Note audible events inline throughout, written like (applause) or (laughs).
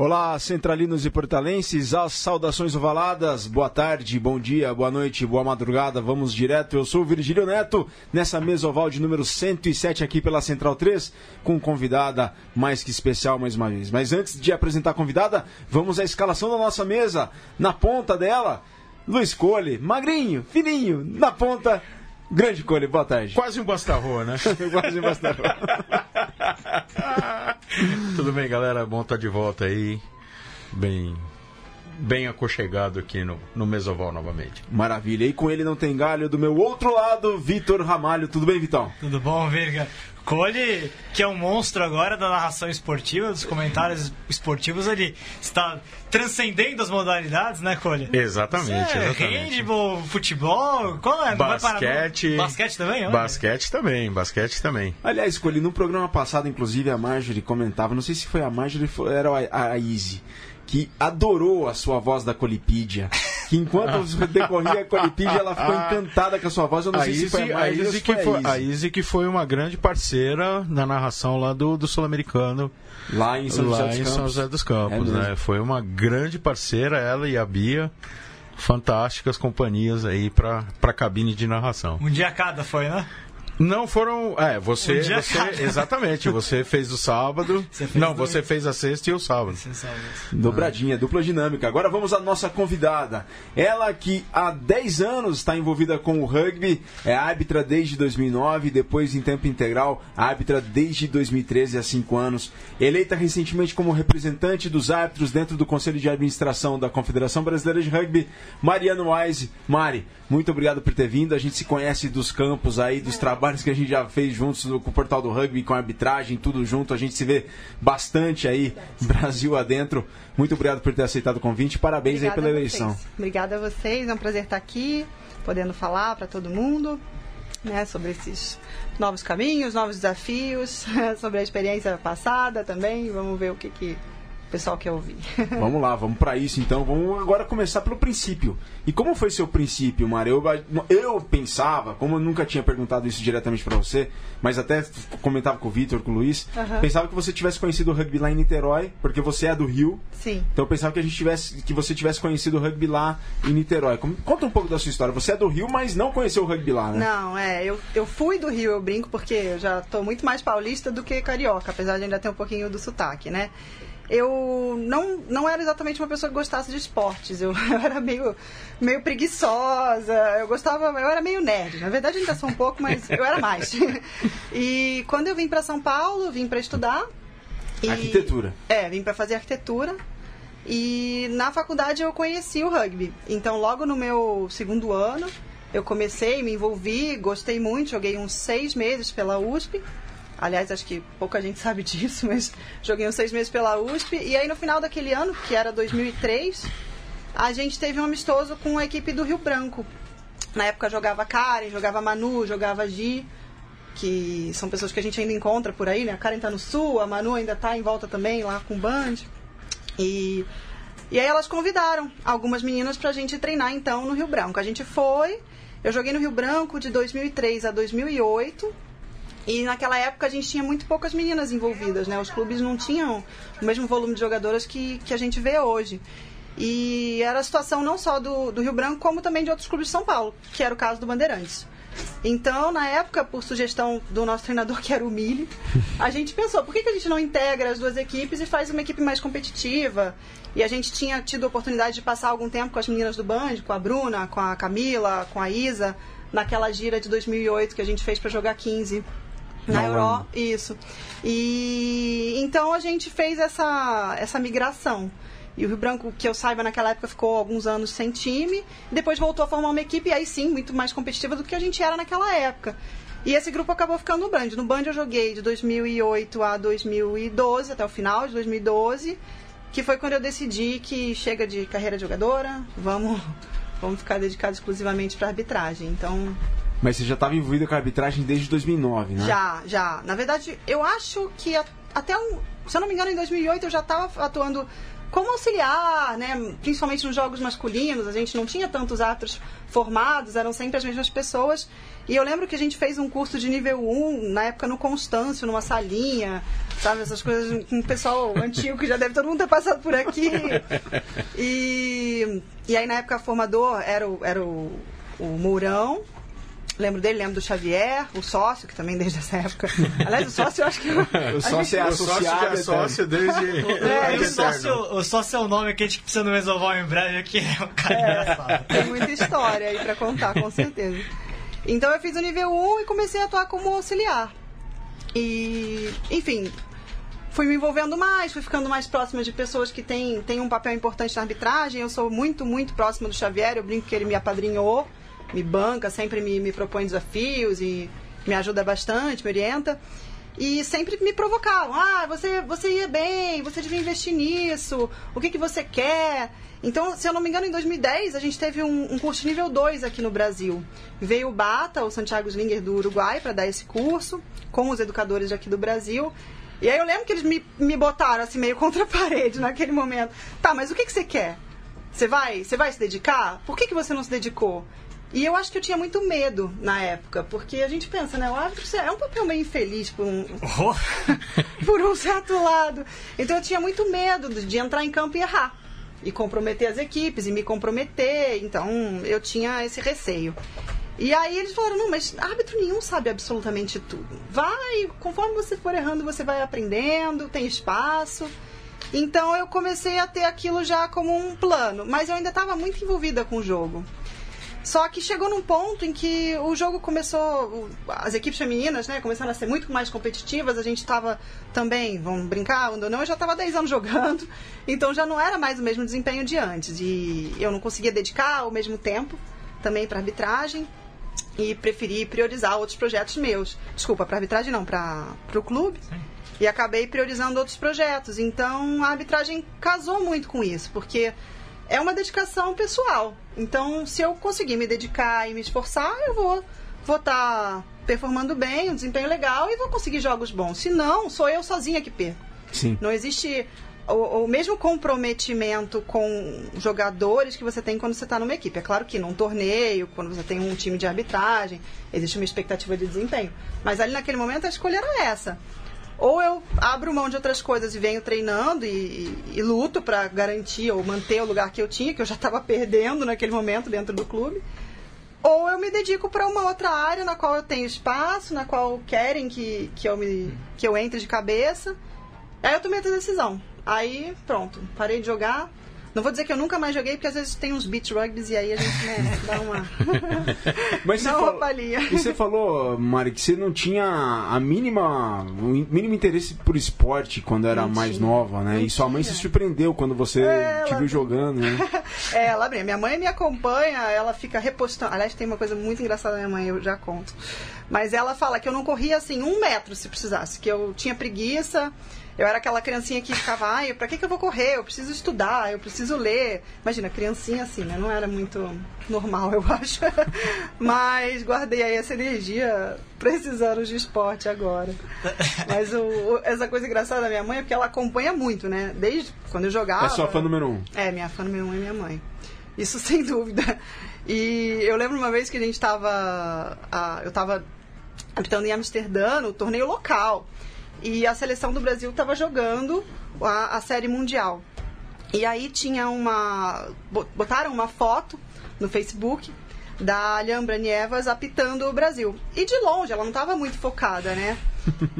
Olá, centralinos e portalenses, as saudações ovaladas, boa tarde, bom dia, boa noite, boa madrugada, vamos direto, eu sou o Virgílio Neto, nessa mesa oval de número 107 aqui pela Central 3, com convidada mais que especial mais uma vez. Mas antes de apresentar a convidada, vamos à escalação da nossa mesa, na ponta dela, Luiz Cole, magrinho, fininho, na ponta, Grande Cole, boa tarde. Quase um bastarro, né? (laughs) Quase um bastarro. (laughs) Tudo bem, galera? Bom estar de volta aí. Bem, bem aconchegado aqui no, no Mesoval novamente. Maravilha. E com ele não tem galho. Do meu outro lado, Vitor Ramalho. Tudo bem, Vitão? Tudo bom, Virga? Cole, que é um monstro agora da narração esportiva, dos comentários esportivos, ele está transcendendo as modalidades, né, Cole? Exatamente, é, exatamente. Handball, futebol, qual é? basquete. Basquete também? Olha. Basquete também, basquete também. Aliás, Cole, no programa passado, inclusive, a Marjorie comentava, não sei se foi a Marjorie ou era a, a Izzy, que adorou a sua voz da Colipídia. Que enquanto (laughs) decorria a Colipídia, ela ficou encantada com a sua voz. Eu não a sei Izzy, se foi a, a Izzy que foi, a Izzy que foi uma grande parceira na narração lá do, do Sul-Americano. Lá em São lá José dos em Campos. São José dos Campos, É né? Foi uma grande parceira, ela e a Bia. Fantásticas companhias aí para a cabine de narração. Um dia cada foi, né? Não foram. É, você. Um dia você exatamente, você fez o sábado. (laughs) Você fez não, dois. você fez a sexta e o sábado. Dobradinha, dupla dinâmica. Agora vamos à nossa convidada. Ela que há 10 anos está envolvida com o rugby, é árbitra desde 2009, depois em tempo integral, árbitra desde 2013, há 5 anos. Eleita recentemente como representante dos árbitros dentro do Conselho de Administração da Confederação Brasileira de Rugby, Mariano Wise. Mari, muito obrigado por ter vindo. A gente se conhece dos campos aí, dos trabalhos que a gente já fez juntos no, com o Portal do Rugby, com a arbitragem, tudo junto. A gente se vê bastante aí, Brasil adentro. Muito obrigado por ter aceitado o convite. Parabéns aí Obrigada pela a eleição. Obrigada a vocês, é um prazer estar aqui, podendo falar para todo mundo né, sobre esses novos caminhos, novos desafios, (laughs) sobre a experiência passada também. Vamos ver o que, que o pessoal quer ouvir. (laughs) Vamos lá, vamos para isso então. Vamos agora começar pelo princípio. E como foi seu princípio, Mário? Eu, eu pensava, como eu nunca tinha perguntado isso diretamente para você, mas até comentava com o Vitor, com o Luiz, pensava que você tivesse conhecido o rugby lá em Niterói, porque você é do Rio. Sim. Então eu pensava que a gente tivesse, que você tivesse conhecido o rugby lá em Niterói. Conta um pouco da sua história. Você é do Rio, mas não conheceu o rugby lá, né? Não, é, eu, eu fui do Rio, eu brinco, porque eu já tô muito mais paulista do que carioca, apesar de ainda ter um pouquinho do sotaque, né? Eu não, não era exatamente uma pessoa que gostasse de esportes, eu, (laughs) eu era meio, meio preguiçosa, eu gostava, eu era meio nerd, na verdade ainda sou um pouco, mas eu era mais. (laughs) E quando eu vim para São Paulo, vim para estudar. e- Arquitetura. É, vim para fazer arquitetura. E na faculdade eu conheci o rugby. Então, logo no meu segundo ano, eu comecei, me envolvi, gostei muito, joguei uns seis meses pela USP. Aliás, acho que pouca gente (laughs) sabe disso, mas joguei uns seis meses pela USP. E aí, no final daquele ano, que era 2003, a gente teve um amistoso com a equipe do Rio Branco. Na época jogava Karen, jogava Manu, jogava Gi, que são pessoas que a gente ainda encontra por aí, né? A Karen tá no sul, a Manu ainda tá em volta também, lá com o Band. E, e aí elas convidaram algumas meninas pra gente treinar então no Rio Branco. A gente foi, eu joguei no Rio Branco de 2003 a 2008. E naquela época a gente tinha muito poucas meninas envolvidas, né? Os clubes não tinham o mesmo volume de jogadoras que, que a gente vê hoje. E era a situação não só do, do Rio Branco, como também de outros clubes de São Paulo, que era o caso do Bandeirantes. Então, na época, por sugestão do nosso treinador, (laughs) que era o Mili, a gente pensou, por que, que a gente não integra as duas equipes e faz uma equipe mais competitiva? E a gente tinha tido a oportunidade de passar algum tempo com as meninas do Band, com a Bruna, com a Camila, com a Isa, naquela gira de 2008 que a gente fez para jogar 15 na Na Euro, Holanda. isso. E então a gente fez essa, essa migração. E o Rio Branco, que eu saiba, naquela época ficou alguns anos sem time, depois voltou a formar uma equipe, e aí sim, muito mais competitiva do que a gente era naquela época. E esse grupo acabou ficando no Band. No Band eu joguei de 2008 a 2012, até o final de 2012, que foi quando eu decidi que chega de carreira de jogadora, vamos, vamos ficar dedicado exclusivamente para arbitragem. Então, Mas você já estava envolvida com a arbitragem desde 2009, né? já, já. Na verdade, eu acho que até um, se eu não me engano, em 2008 eu já estava atuando como auxiliar, né? Principalmente nos jogos masculinos, a gente não tinha tantos árbitros formados, eram sempre as mesmas pessoas. E eu lembro que a gente fez um curso de nível 1, na época no Constâncio, numa salinha, sabe? Essas coisas com o pessoal antigo que já deve todo mundo ter passado por aqui. E, e aí, na época, formador era o, era o, o Mourão, Lembro dele, lembro do Xavier, o sócio, que também desde essa época. (laughs) Aliás, o sócio eu acho que. O sócio é O sócio associado. é sócio desde. É, o, sócio, o sócio é o nome que a gente precisa no Mesoval em breve, que é um cara engraçado. Tem muita história aí pra contar, com certeza. Então eu fiz o nível 1 e comecei a atuar como auxiliar. E, enfim, fui me envolvendo mais, fui ficando mais próxima de pessoas que têm, têm um papel importante na arbitragem. Eu sou muito, muito próxima do Xavier, eu brinco que ele me apadrinhou, me banca, sempre me, me propõe desafios e me ajuda bastante, me orienta. E sempre me provocavam. Ah, você, você ia bem, você devia investir nisso, o que, que você quer? Então, se eu não me engano, em 2010 a gente teve um, um curso nível 2 aqui no Brasil. Veio o Bata, o Santiago Slinger do Uruguai, para dar esse curso, com os educadores daqui do Brasil. E aí eu lembro que eles me, me botaram assim meio (laughs) contra a parede naquele momento. Tá, mas o que, que você quer? Você vai, você vai se dedicar? Por que, que você não se dedicou? E eu acho que eu tinha muito medo na época, porque a gente pensa, né? O árbitro é um papel meio infeliz por um, Oh, (laughs) por um certo lado. Então eu tinha muito medo de de entrar em campo e errar. E comprometer as equipes, e me comprometer. Então eu tinha esse receio. E aí eles falaram, não, mas árbitro nenhum sabe absolutamente tudo. Vai, conforme você for errando, você vai aprendendo, tem espaço. Então eu comecei a ter aquilo já como um plano, mas eu ainda estava muito envolvida com o jogo. Só que chegou num ponto em que o jogo começou, as equipes femininas, né, começaram a ser muito mais competitivas. A gente estava também, vamos brincar, ou não, eu já estava 10 anos (laughs) jogando, então já não era mais o mesmo desempenho de antes. E eu não conseguia dedicar o mesmo tempo também para arbitragem e preferi priorizar outros projetos meus. Desculpa, para arbitragem não, para o clube. E acabei priorizando outros projetos. Então a arbitragem casou muito com isso, porque é uma dedicação pessoal. Então, se eu conseguir me dedicar e me esforçar, eu vou vou estar performando bem, um desempenho legal e vou conseguir jogos bons. Se não, sou eu sozinha que perco. Sim. Não existe o, o mesmo comprometimento com jogadores que você tem quando você está numa equipe. É claro que num torneio, quando você tem um time de arbitragem, existe uma expectativa de desempenho. Mas ali naquele momento a escolha era essa. Ou eu abro mão de outras coisas e venho treinando e, e- e luto para garantir ou manter o lugar que eu tinha, que eu já estava perdendo naquele momento dentro do clube. Ou eu me dedico para uma outra área na qual eu tenho espaço, na qual querem que, que, eu, me, que eu entre de cabeça. Aí eu tomei essa decisão. Aí, pronto, parei de jogar. Não vou dizer que eu nunca mais joguei, porque às vezes tem uns beach rugbys e aí a gente né, (laughs) dá uma. (laughs) Mas dá uma falou, e você falou, Mari, que você não tinha a mínima, o mínimo interesse por esporte quando era Não mais tinha. nova, né? Não e sua mãe se surpreendeu quando você É, te ela- viu jogando, né? (laughs) É, ela bem, minha mãe me acompanha, ela fica repostando. Aliás, tem uma coisa muito engraçada da minha mãe, eu já conto. Mas ela fala que eu não corria assim um metro se precisasse, que eu tinha preguiça. Eu era aquela criancinha que ficava, ai, pra que, que eu vou correr? Eu preciso estudar, eu preciso ler. Imagina, criancinha assim, né? Não era muito normal, (laughs) eu acho. Mas guardei aí essa energia pra esses anos de esporte agora. Mas o, o- essa coisa engraçada da minha mãe é porque ela acompanha muito, né? Desde quando eu jogava. É sua fã número um. É, minha fã número um é minha mãe. Isso (laughs) sem dúvida. E eu lembro uma vez que a gente tava. ah, eu tava habitando em Amsterdã, no torneio local. E a seleção do Brasil tava jogando a, a série mundial. E aí tinha uma. bo- botaram uma foto no Facebook da Alhambra Nievas apitando o Brasil. E de longe, ela não estava muito focada, né?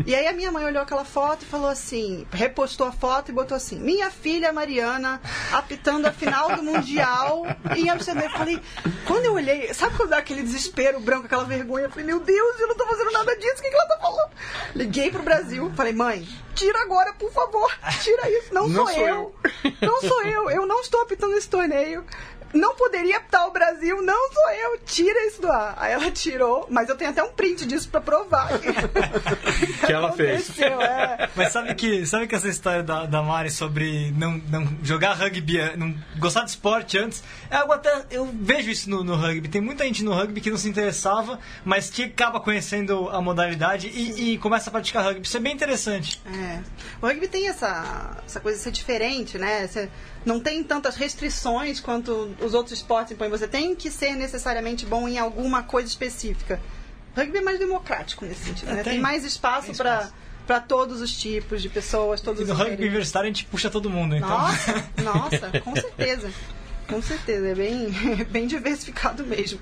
E aí a minha mãe olhou aquela foto e falou assim, repostou a foto e botou assim, minha filha Mariana apitando a final do Mundial em Amsterdã. Eu falei, quando eu olhei, sabe quando dá aquele desespero branco, aquela vergonha? Eu falei, meu Deus, eu não tô fazendo nada disso, o que, que ela tá falando? Liguei pro Brasil, falei, mãe, tira agora, por favor, tira isso, não, Não sou, sou eu. Não sou eu, eu não estou apitando esse torneio. Não poderia apitar o Brasil, não sou eu, tira isso do ar. Aí ela tirou, mas eu tenho até um print disso pra provar. Que, (laughs) Que ela fez. é. Mas sabe que, sabe que essa história da, da Mari sobre não, não jogar rugby, não gostar de esporte antes, é algo até. Eu vejo isso no, no rugby. Tem muita gente no rugby que não se interessava, mas que acaba conhecendo a modalidade e, e começa a praticar rugby. Isso é bem interessante. É. O rugby tem essa, essa coisa de ser diferente, né? Você não tem tantas restrições quanto os outros esportes impõem. Você tem que ser necessariamente bom em alguma coisa específica. O rugby é mais democrático nesse sentido, É, né? tem. Tem, mais espaço espaço. para todos os tipos de pessoas, todos E os no rugby universitário a gente puxa todo mundo, então. Nossa, (laughs) nossa, com certeza. Com certeza, é bem, (laughs) bem diversificado mesmo.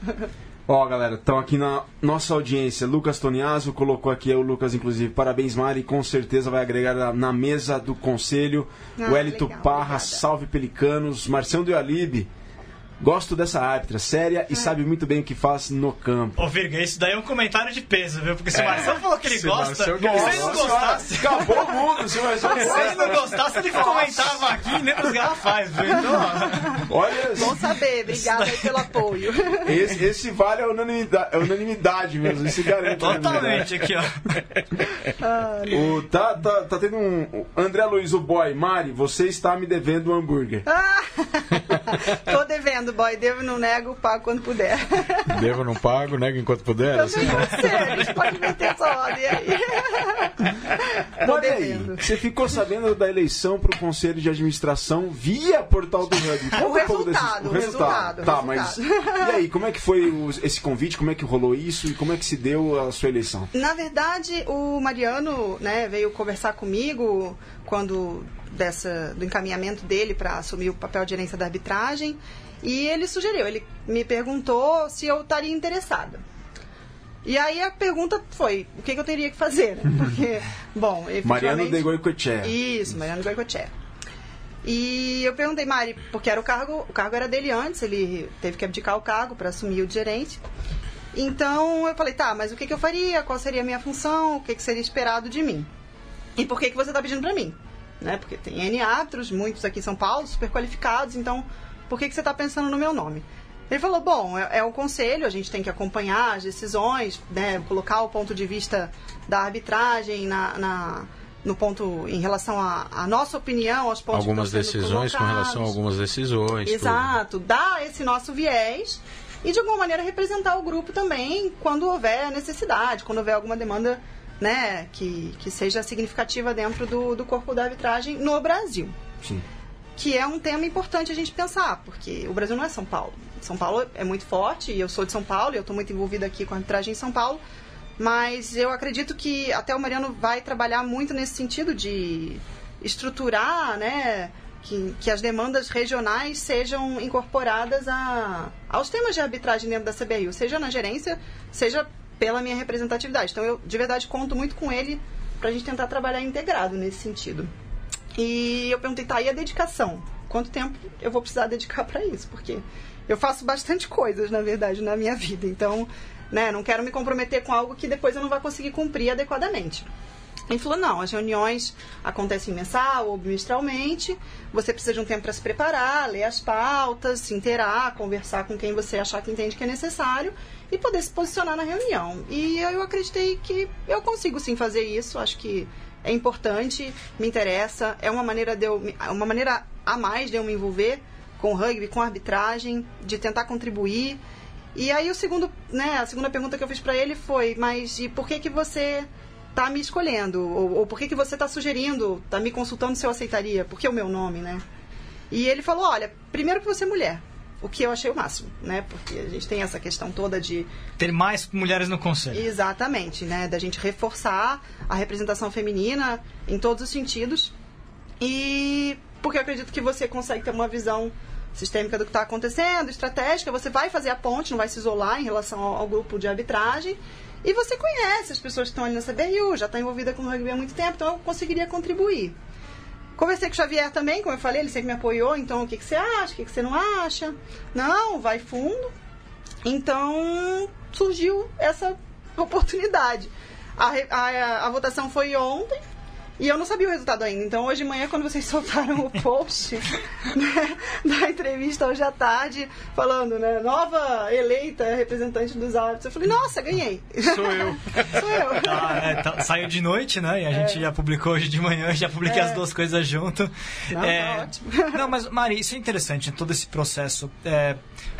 Ó, galera, estão aqui na nossa audiência. Lucas Toniaso colocou aqui, o Lucas, inclusive. Parabéns, Mari. Com certeza vai agregar na- mesa do conselho. Ah, o Elito legal, Parra, obrigada. salve Pelicanos. Marcião do Alibe. Gosto dessa árbitra, séria e Ah. sabe muito bem o que faz no campo. Ô, Virga, isso daí é um comentário de peso, viu? Porque se o Marcelo falou que ele Se gosta, Marcelo se ele não gosta. gostasse. Acabou o mundo, se mais (laughs) Se ele não gostasse, ele comentava aqui nem nos garrafais, viu? Então, Olha, Bom saber, obrigada aí pelo apoio. esse, esse vale a unanimidade, a unanimidade mesmo, esse garante. totalmente aqui, ó. O, tá, tá, tá tendo um. o André Luiz, o boy, Mari, você está me devendo um hambúrguer. Ah, (laughs) tô devendo, boy. Devo não nego, pago quando puder. (laughs) Devo, não pago, nego enquanto puder. assim. Também pode ser, a gente pode meter essa ordem aí. Tô Olha aí, você ficou sabendo da eleição para o conselho de administração via portal do Rugby. Conta O um pouco resultado, o resultado, Tá, o mas resultado. e aí, como é que foi o- esse convite? Como é que rolou isso e como é que se deu a sua eleição? Na verdade, o Mariano né, veio conversar comigo quando dessa, do encaminhamento dele para assumir o papel de gerência da arbitragem e ele sugeriu, ele me perguntou se eu estaria interessada. E aí a pergunta foi, o que, que eu teria que fazer? né? Porque, bom, Mariano efetivamente- de Goicoechea. Isso, Mariano Goicoechea. E eu perguntei, Mari, porque era o cargo, o cargo era dele antes, ele teve que abdicar o cargo para assumir o de gerente. Então eu falei, tá, mas o que, que eu faria? Qual seria a minha função? O que, que seria esperado de mim? E por que, que você está pedindo para mim? Né? Porque tem N árbitros, muitos aqui em São Paulo, super qualificados, então por que, que você está pensando no meu nome? Ele falou, bom, é, é o conselho, a gente tem que acompanhar as decisões, né, colocar o ponto de vista da arbitragem na, na- no ponto em relação à nossa opinião, aos pontos Algumas que decisões com relação a colocados. algumas decisões. tudo. Exato, dar esse nosso viés e de alguma maneira representar o grupo também quando houver necessidade, quando houver alguma demanda né, que, que seja significativa dentro do, do corpo da arbitragem no Brasil. Sim. Que é um tema importante a gente pensar, porque o Brasil não é São Paulo. São Paulo é muito forte, e eu sou de São Paulo, e eu estou muito envolvida aqui com a arbitragem em São Paulo, mas eu acredito que até o Mariano vai trabalhar muito nesse sentido de estruturar, né, que, que as demandas regionais sejam incorporadas a, aos temas de arbitragem dentro da CBRU, seja na gerência, seja pela minha representatividade. Então eu, de verdade, conto muito com ele para a gente tentar trabalhar integrado nesse sentido. E eu perguntei, tá, e a dedicação? Quanto tempo eu vou precisar dedicar para isso? Porque eu faço bastante coisas, na verdade, na minha vida. Então, né, não quero me comprometer com algo que depois eu não vou conseguir cumprir adequadamente. Ele falou, não, as reuniões acontecem mensal ou bimestralmente, você precisa de um tempo para se preparar, ler as pautas, se inteirar, conversar com quem você achar que entende que é necessário e poder se posicionar na reunião. E eu acreditei que eu consigo sim fazer isso, acho que é importante, me interessa, é uma maneira de eu, uma maneira a mais de eu me envolver com o rugby, com arbitragem, de tentar contribuir. E aí o segundo, né, a segunda pergunta que eu fiz para ele foi, mas e por que que você tá me escolhendo? Ou, ou por que que você tá sugerindo, tá me consultando se eu aceitaria? Por que o meu nome, né? E ele falou, olha, primeiro que você é mulher. O que eu achei o máximo, né? Porque a gente tem essa questão toda de Ter mais mulheres no conselho. Exatamente, né? Da gente reforçar a representação feminina em todos os sentidos. E porque eu acredito que você consegue ter uma visão sistêmica do que está acontecendo, estratégica, você vai fazer a ponte, não vai se isolar em relação ao, ao grupo de arbitragem. E você conhece as pessoas que estão ali na CBRU, já está envolvida com o rugby há muito tempo, então eu conseguiria contribuir. Conversei com o Xavier também, como eu falei, ele sempre me apoiou, então o que, que você acha, o que, que você não acha? Não, vai fundo. Então surgiu essa oportunidade. A, a- a votação foi ontem E eu não sabia o resultado ainda. Então, hoje de manhã, quando vocês (laughs) soltaram o post né, da entrevista hoje à tarde, falando, né, nova eleita representante dos árbitros, eu falei, nossa, ganhei. Sou eu. (laughs) Sou eu. Ah, é, tá- saiu de noite, né? E a gente já publicou hoje de manhã, já publiquei É. as duas coisas junto. Não, tá ótimo. (laughs) Não, mas Mari, isso é interessante, todo esse processo.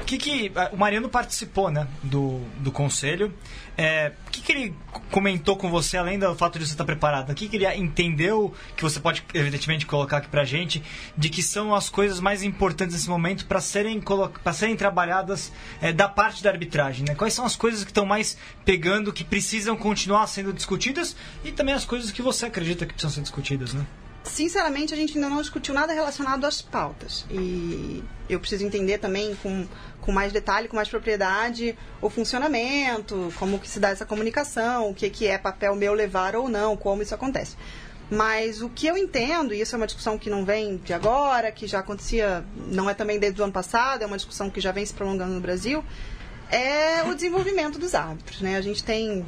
O que que ah, o Mariano participou, né, do, do conselho? É, o que, que ele comentou com você, além do fato de você estar preparado? O que, que ele entendeu, que você pode, evidentemente, colocar aqui pra gente, de que são as coisas mais importantes nesse momento para serem, pra serem trabalhadas é, da parte da arbitragem? Né? Quais são as coisas que estão mais pegando, que precisam continuar sendo discutidas e também as coisas que você acredita que precisam ser discutidas, né? Sinceramente, a gente ainda não discutiu nada relacionado às pautas. E eu preciso entender também com, com mais detalhe, com mais propriedade, o funcionamento, como que se dá essa comunicação, o que, que é papel meu levar ou não, como isso acontece. Mas o que eu entendo, e isso é uma discussão que não vem de agora, que já acontecia, não é também desde o ano passado, é uma discussão que já vem se prolongando no Brasil, é o desenvolvimento dos árbitros. Né? A gente tem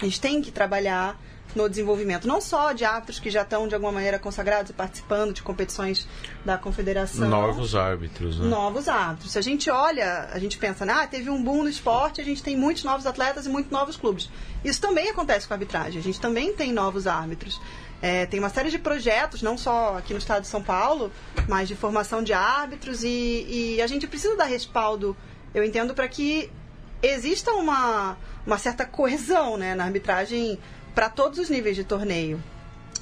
a gente tem que trabalhar no desenvolvimento não só de árbitros que já estão de alguma maneira consagrados e participando de competições da confederação Novos árbitros, né? novos árbitros. Se a gente olha, a gente pensa, ah, teve um boom no esporte, a gente tem muitos novos atletas e muitos novos clubes. Isso também acontece com a arbitragem. A gente também tem novos árbitros. É, tem uma série de projetos, não só aqui no estado de São Paulo, mas de formação de árbitros e, e a gente precisa dar respaldo, eu entendo, para que exista uma, uma certa coesão né, na arbitragem para todos os níveis de torneio.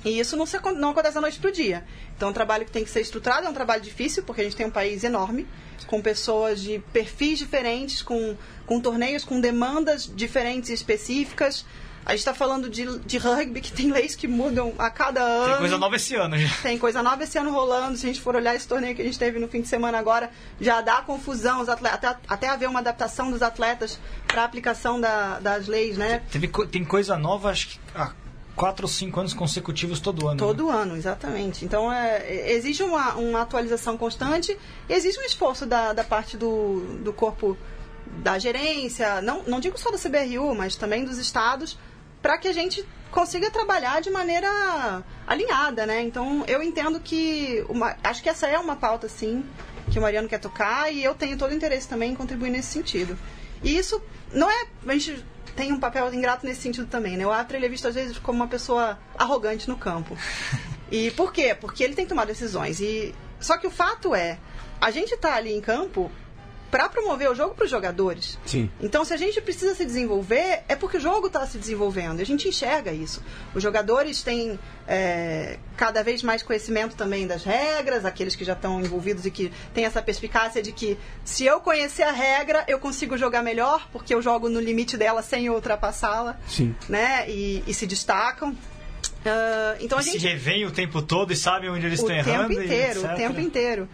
E isso não, se, não acontece da noite para o dia. Então é um trabalho que tem que ser estruturado, é um trabalho difícil, porque a gente tem um país enorme, com pessoas de perfis diferentes, com, com torneios com demandas diferentes e específicas. A gente está falando de, de rugby, que tem leis que mudam a cada ano. Tem coisa nova esse ano já. Tem coisa nova esse ano rolando. Se a gente for olhar esse torneio que a gente teve no fim de semana agora, já dá confusão. Os atletas, até, até haver uma adaptação dos atletas para a aplicação da- das leis, né? Teve, tem coisa nova, acho que há quatro ou cinco anos consecutivos todo ano. né? Todo ano, exatamente. Então, é, exige uma, uma atualização constante, exige um esforço da, da parte do, do corpo da gerência, não, não digo só da CBRU, mas também dos estados, para que a gente consiga trabalhar de maneira alinhada, né? Então, eu entendo que, uma, acho que essa é uma pauta, sim, que o Mariano quer tocar e eu tenho todo o interesse também em contribuir nesse sentido. E isso não é. A gente tem um papel ingrato nesse sentido também, né? O árbitro ele é visto às vezes como uma pessoa arrogante no campo. E por quê? Porque ele tem que tomar decisões. E só que o fato é, a gente tá ali em campo para promover o jogo para os jogadores. Sim. Então, se a gente precisa se desenvolver, é porque o jogo está se desenvolvendo. A gente enxerga isso. Os jogadores têm é, cada vez mais conhecimento também das regras, aqueles que já estão envolvidos e que têm essa perspicácia de que se eu conhecer a regra, eu consigo jogar melhor, porque eu jogo no limite dela sem ultrapassá-la, Sim. né? E, e se destacam. Ah, então a E se gente revêem o tempo todo e sabem onde eles o estão errando. tempo e inteiro, o tempo inteiro.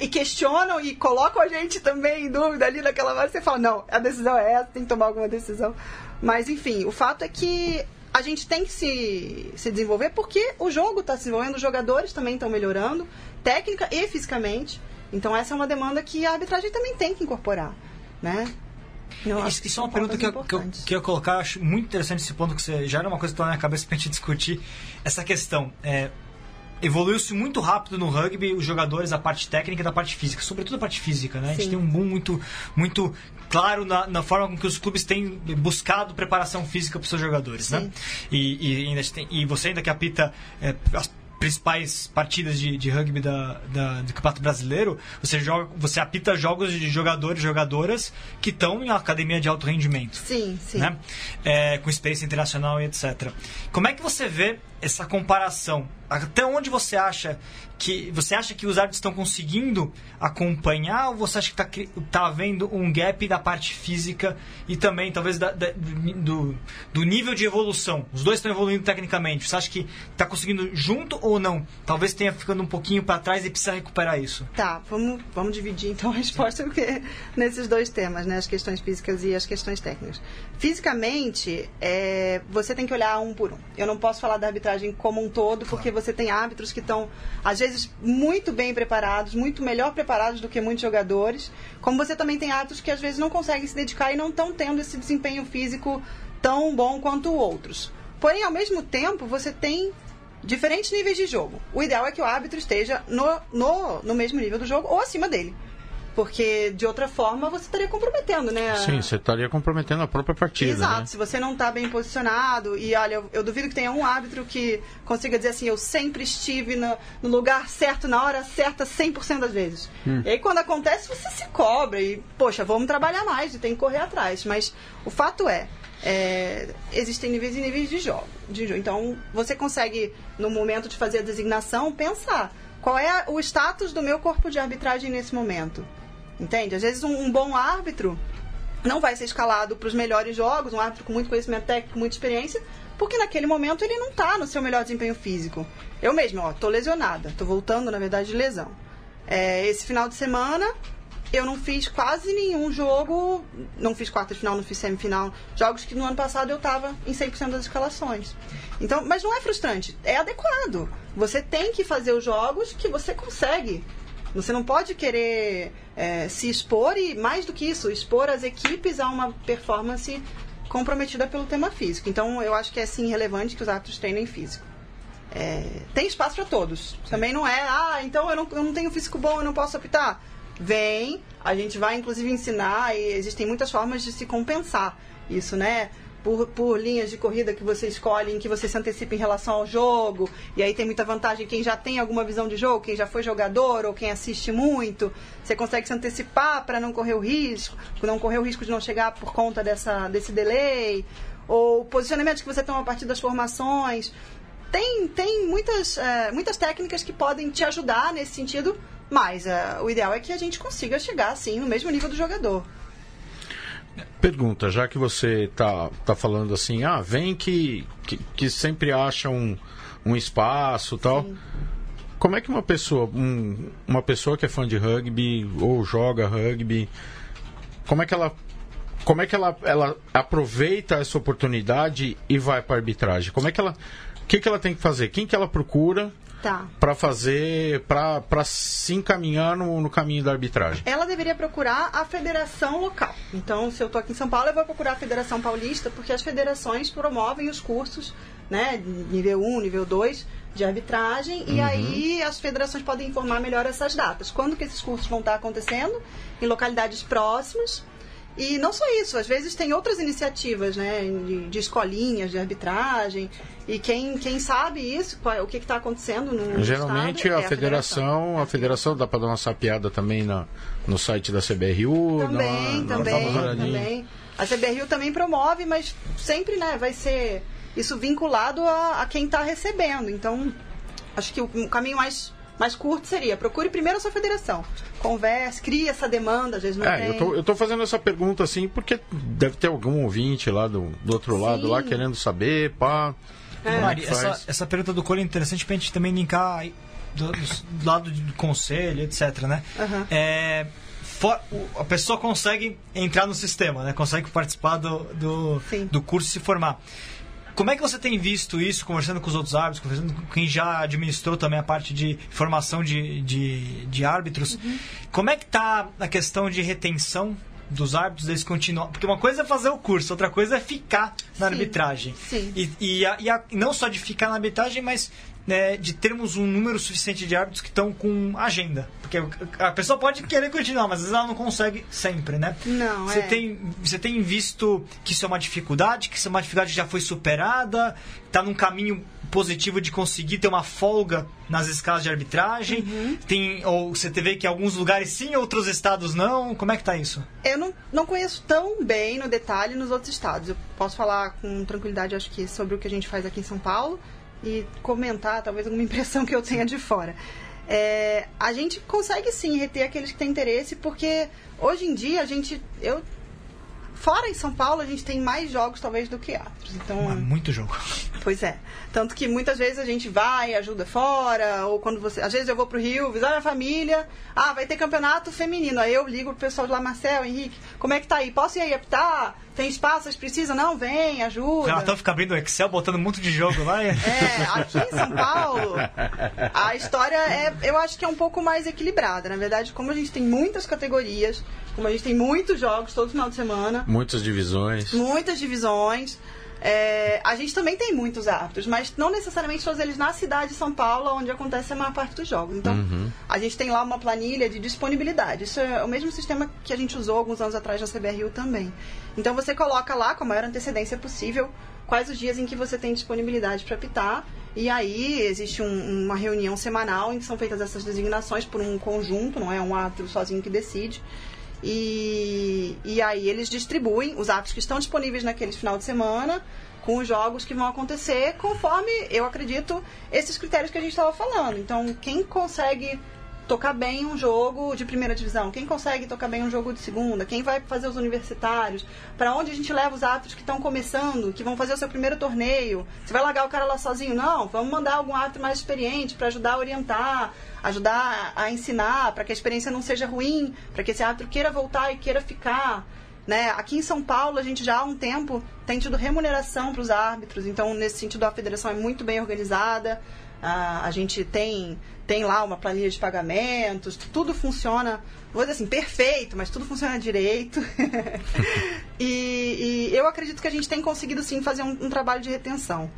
E questionam e colocam a gente também em dúvida ali naquela hora. Você fala, não, a decisão é essa, tem que tomar alguma decisão. Mas, enfim, o fato é que a gente tem que se, se desenvolver porque o jogo está se desenvolvendo, os jogadores também estão melhorando, técnica e fisicamente. Então, essa é uma demanda que a arbitragem também tem que incorporar, né? Eu Isso, isso é uma pergunta que eu, que, eu, que eu colocar, acho muito interessante esse ponto que você já era uma coisa que está na minha cabeça pra gente discutir. Essa questão. É, Evoluiu-se muito rápido no rugby os jogadores, a parte técnica e da parte física, sobretudo a parte física, né? A gente Sim. tem um boom muito, muito claro na, na forma com que os clubes têm buscado preparação física para os seus jogadores, né? Sim. E, e, ainda tem- e você ainda que apita é, as principais partidas de, de rugby da, da- do Campeonato Brasileiro, você, joga, você apita jogos de jogadores e jogadoras que estão em academia de alto rendimento Sim, sim. né? É, com experiência internacional e etc. Como é que você vê essa comparação? Até onde você acha que você acha que os árbitros estão conseguindo acompanhar ou você acha que está tá havendo um gap da parte física e também talvez da- da- do, do nível de evolução? Os dois estão evoluindo tecnicamente. Você acha que está conseguindo junto ou não? Talvez tenha ficando um pouquinho para trás e precisa recuperar isso. Tá, vamos, vamos dividir então a resposta porque, nesses dois temas, né? As questões físicas e as questões técnicas. Fisicamente, é, você tem que olhar um por um. Eu não posso falar da arbitragem como um todo, porque você tem árbitros que estão, às vezes, muito bem preparados, muito melhor preparados do que muitos jogadores. Como você também tem árbitros que às vezes não conseguem se dedicar e não estão tendo esse desempenho físico tão bom quanto outros. Porém, ao mesmo tempo, você tem diferentes níveis de jogo. O ideal é que o árbitro esteja no, no, no mesmo nível do jogo ou acima dele. Porque de outra forma você estaria comprometendo, né? Sim, você estaria comprometendo a própria partida. Exato, né? se você não está bem posicionado, e olha, eu, eu, duvido que tenha um árbitro que consiga dizer assim, eu sempre estive no, no lugar certo, na hora certa, 100% das vezes. Hum. E aí quando acontece, você se cobra e, poxa, vamos trabalhar mais e tem que correr atrás. Mas o fato é, é, existem níveis e níveis de jogo, de jogo. Então, você consegue, no momento de fazer a designação, pensar qual é o status do meu corpo de arbitragem nesse momento. Entende? Às vezes um, um bom árbitro não vai ser escalado para os melhores jogos, um árbitro com muito conhecimento técnico, muita experiência, porque naquele momento ele não está no seu melhor desempenho físico. Eu mesmo, ó, tô lesionada, tô voltando, na verdade, de lesão. É, esse final de semana eu não fiz quase nenhum jogo, não fiz quarta de final, não fiz semifinal, jogos que no ano passado eu estava em 100% das escalações. Então, mas não é frustrante, é adequado. Você tem que fazer os jogos que você consegue você não pode querer é, se expor e, mais do que isso, expor as equipes a uma performance comprometida pelo tema físico. Então, eu acho que é sim relevante que os árbitros treinem físico. É, tem espaço para todos. Também não é, ah, então eu não, eu não tenho físico bom, eu não posso apitar. Vem, a gente vai inclusive ensinar e existem muitas formas de se compensar isso, né? Por, por linhas de corrida que você escolhe, em que você se antecipa em relação ao jogo. E aí tem muita vantagem quem já tem alguma visão de jogo, quem já foi jogador ou quem assiste muito. Você consegue se antecipar para não correr o risco, não correr o risco de não chegar por conta dessa, desse delay. Ou posicionamentos que você toma a partir das formações. Tem, tem muitas, é, muitas técnicas que podem te ajudar nesse sentido, mas é, o ideal é que a gente consiga chegar assim no mesmo nível do jogador. Pergunta, já que você tá, tá falando assim, ah, vem que, que, que sempre acha um, um espaço tal. Sim. Como é que uma pessoa, um, uma pessoa que é fã de rugby ou joga rugby, como é que ela como é que ela, ela aproveita essa oportunidade e vai para arbitragem? Como é que ela, o que, que ela tem que fazer? Quem que ela procura Tá. Para fazer, para se encaminhar no, no, caminho da arbitragem? Ela deveria procurar a federação local. Então, se eu estou aqui em São Paulo, eu vou procurar a Federação Paulista, porque as federações promovem os cursos, né, nível 1, nível 2 de arbitragem, uhum. e aí as federações podem informar melhor essas datas. Quando que esses cursos vão estar acontecendo? Em localidades próximas e não só isso, às vezes tem outras iniciativas, né, de, de escolinhas, de arbitragem, e quem, quem sabe isso, qual, o que está acontecendo no Geralmente estado, a, é a, federação, a federação dá para dar uma sapiada também na, no site da CBRU. Também, também, também. A CBRU também promove, mas sempre, né, vai ser isso vinculado a, a quem está recebendo. Então, acho que o, o caminho mais mais curto seria, procure primeiro a sua federação. Converse, crie essa demanda, às vezes não é, tem. Eu tô, eu tô fazendo essa pergunta assim porque deve ter algum ouvinte lá do, do outro Sim. lado lá querendo saber, pá. É. Mari, essa, essa pergunta do Cole é interessante pra gente também linkar do, do lado do conselho, etc, né? Uhum. É, for, a pessoa consegue entrar no sistema, né? Consegue participar do, do, do curso e se formar. Como é que você tem visto isso, conversando com os outros árbitros, conversando com quem já administrou também a parte de formação de, de, de árbitros? Uhum. Como é que está a questão de retenção dos árbitros, eles continuam. Porque uma coisa é fazer o curso, outra coisa é ficar na sim, arbitragem. Sim. E, e, a, e a, não só de ficar na arbitragem, mas né, de termos um número suficiente de árbitros que estão com agenda. Porque a pessoa pode querer continuar, mas às vezes ela não consegue sempre, né? Não, você é. Tem, você tem visto que isso é uma dificuldade, que isso é uma dificuldade que já foi superada, está num caminho positivo de conseguir ter uma folga nas escalas de arbitragem? Uhum. Tem, ou você vê que alguns lugares sim, outros estados não? Como é que está isso? Eu não, não conheço tão bem no detalhe nos outros estados. Eu posso falar com tranquilidade, acho que, sobre o que a gente faz aqui em São Paulo e comentar talvez alguma impressão que eu tenha de fora. É, a gente consegue sim reter aqueles que têm interesse, porque hoje em dia a gente. Eu, fora em São Paulo, a gente tem mais jogos talvez do que outros. Então, é muito jogo. Pois é. Tanto que muitas vezes a gente vai, ajuda fora, ou quando você. Às vezes eu vou pro Rio, visitar minha família. Ah, vai ter campeonato feminino. Aí eu ligo pro pessoal de lá, Marcel, Henrique, como é que tá aí? Posso ir aí apitar? Tem espaço, vocês precisam? Não, vem, ajuda. Já estão fica abrindo o Excel, botando um monte de jogo lá. é, aqui em São Paulo, a história é, eu acho que é um pouco mais equilibrada. Na verdade, como a gente tem muitas categorias, como a gente tem muitos jogos todo final de semana. Muitas divisões. Muitas divisões. É, a gente também tem muitos árbitros, mas não necessariamente todos eles na cidade de São Paulo, onde acontece a maior parte dos jogos. Então, Uhum. a gente tem lá uma planilha de disponibilidade. Isso é o mesmo sistema que a gente usou alguns anos atrás na CBRU também. Então, você coloca lá com a maior antecedência possível quais os dias em que você tem disponibilidade para apitar. E aí existe um- uma reunião semanal em que são feitas essas designações por um conjunto, não é um árbitro sozinho que decide. E, e aí eles distribuem os árbitros que estão disponíveis naquele final de semana com os jogos que vão acontecer conforme, eu acredito, esses critérios que a gente estava falando. Então, quem consegue tocar bem um jogo de primeira divisão, quem consegue tocar bem um jogo de segunda, quem vai fazer os universitários, para onde a gente leva os árbitros que estão começando, que vão fazer o seu primeiro torneio. Você vai largar o cara lá sozinho? Não, vamos mandar algum árbitro mais experiente para ajudar a orientar, ajudar a ensinar, para que a experiência não seja ruim, para que esse árbitro queira voltar e queira ficar. Né? Aqui em São Paulo, a gente já há um tempo tem tido remuneração para os árbitros, então, nesse sentido, a federação é muito bem organizada. A gente tem, tem lá uma planilha de pagamentos, tudo funciona, vou dizer assim, perfeito, mas tudo funciona direito. (laughs) e, e eu acredito que a gente tem conseguido, sim, fazer um, um trabalho de retenção.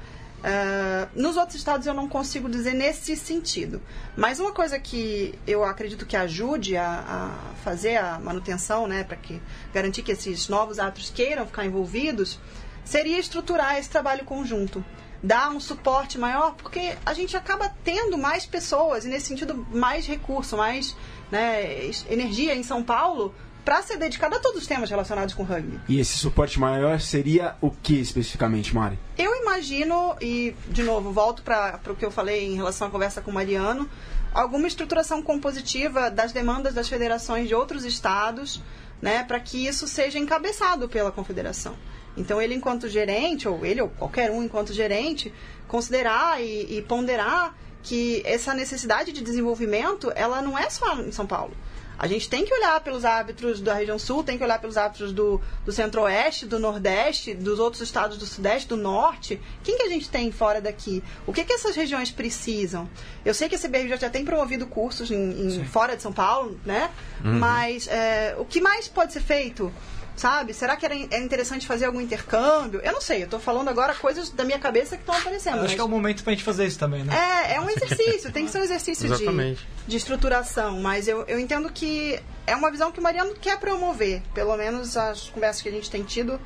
Ah, nos outros estados eu não consigo dizer nesse sentido. Mas uma coisa que eu acredito que ajude a, a fazer a manutenção, né, para que garantir que esses novos árbitros queiram ficar envolvidos, seria estruturar esse trabalho conjunto. Dar um suporte maior, porque a gente acaba tendo mais pessoas e, nesse sentido, mais recurso, mais né, energia em São Paulo para ser dedicada a todos os temas relacionados com rugby. E esse suporte maior seria o que especificamente, Mari? Eu imagino, e de novo, volto para o que eu falei em relação à conversa com o Mariano, alguma estruturação compositiva das demandas das federações de outros estados, né, para que isso seja encabeçado pela confederação. Então, ele, enquanto gerente, ou ele ou qualquer um enquanto gerente, considerar e, e ponderar que essa necessidade de desenvolvimento, ela não é só em São Paulo. A gente tem que olhar pelos árbitros da região sul, tem que olhar pelos árbitros do, do centro-oeste, do nordeste, dos outros estados do sudeste, do norte. Quem que a gente tem fora daqui? O que, que essas regiões precisam? Eu sei que a CBRJ já tem promovido cursos em, em fora de São Paulo, né? Mas é, o que mais pode ser feito? Sabe? Será que era, é interessante fazer algum intercâmbio? Eu não sei, eu tô falando agora coisas da minha cabeça que estão aparecendo. Acho mas- que é o momento pra gente fazer isso também, né? é, é um exercício, tem que ser um exercício de, de estruturação, mas eu, eu entendo que é uma visão que o Mariano quer promover. Pelo menos as conversas que a gente tem tido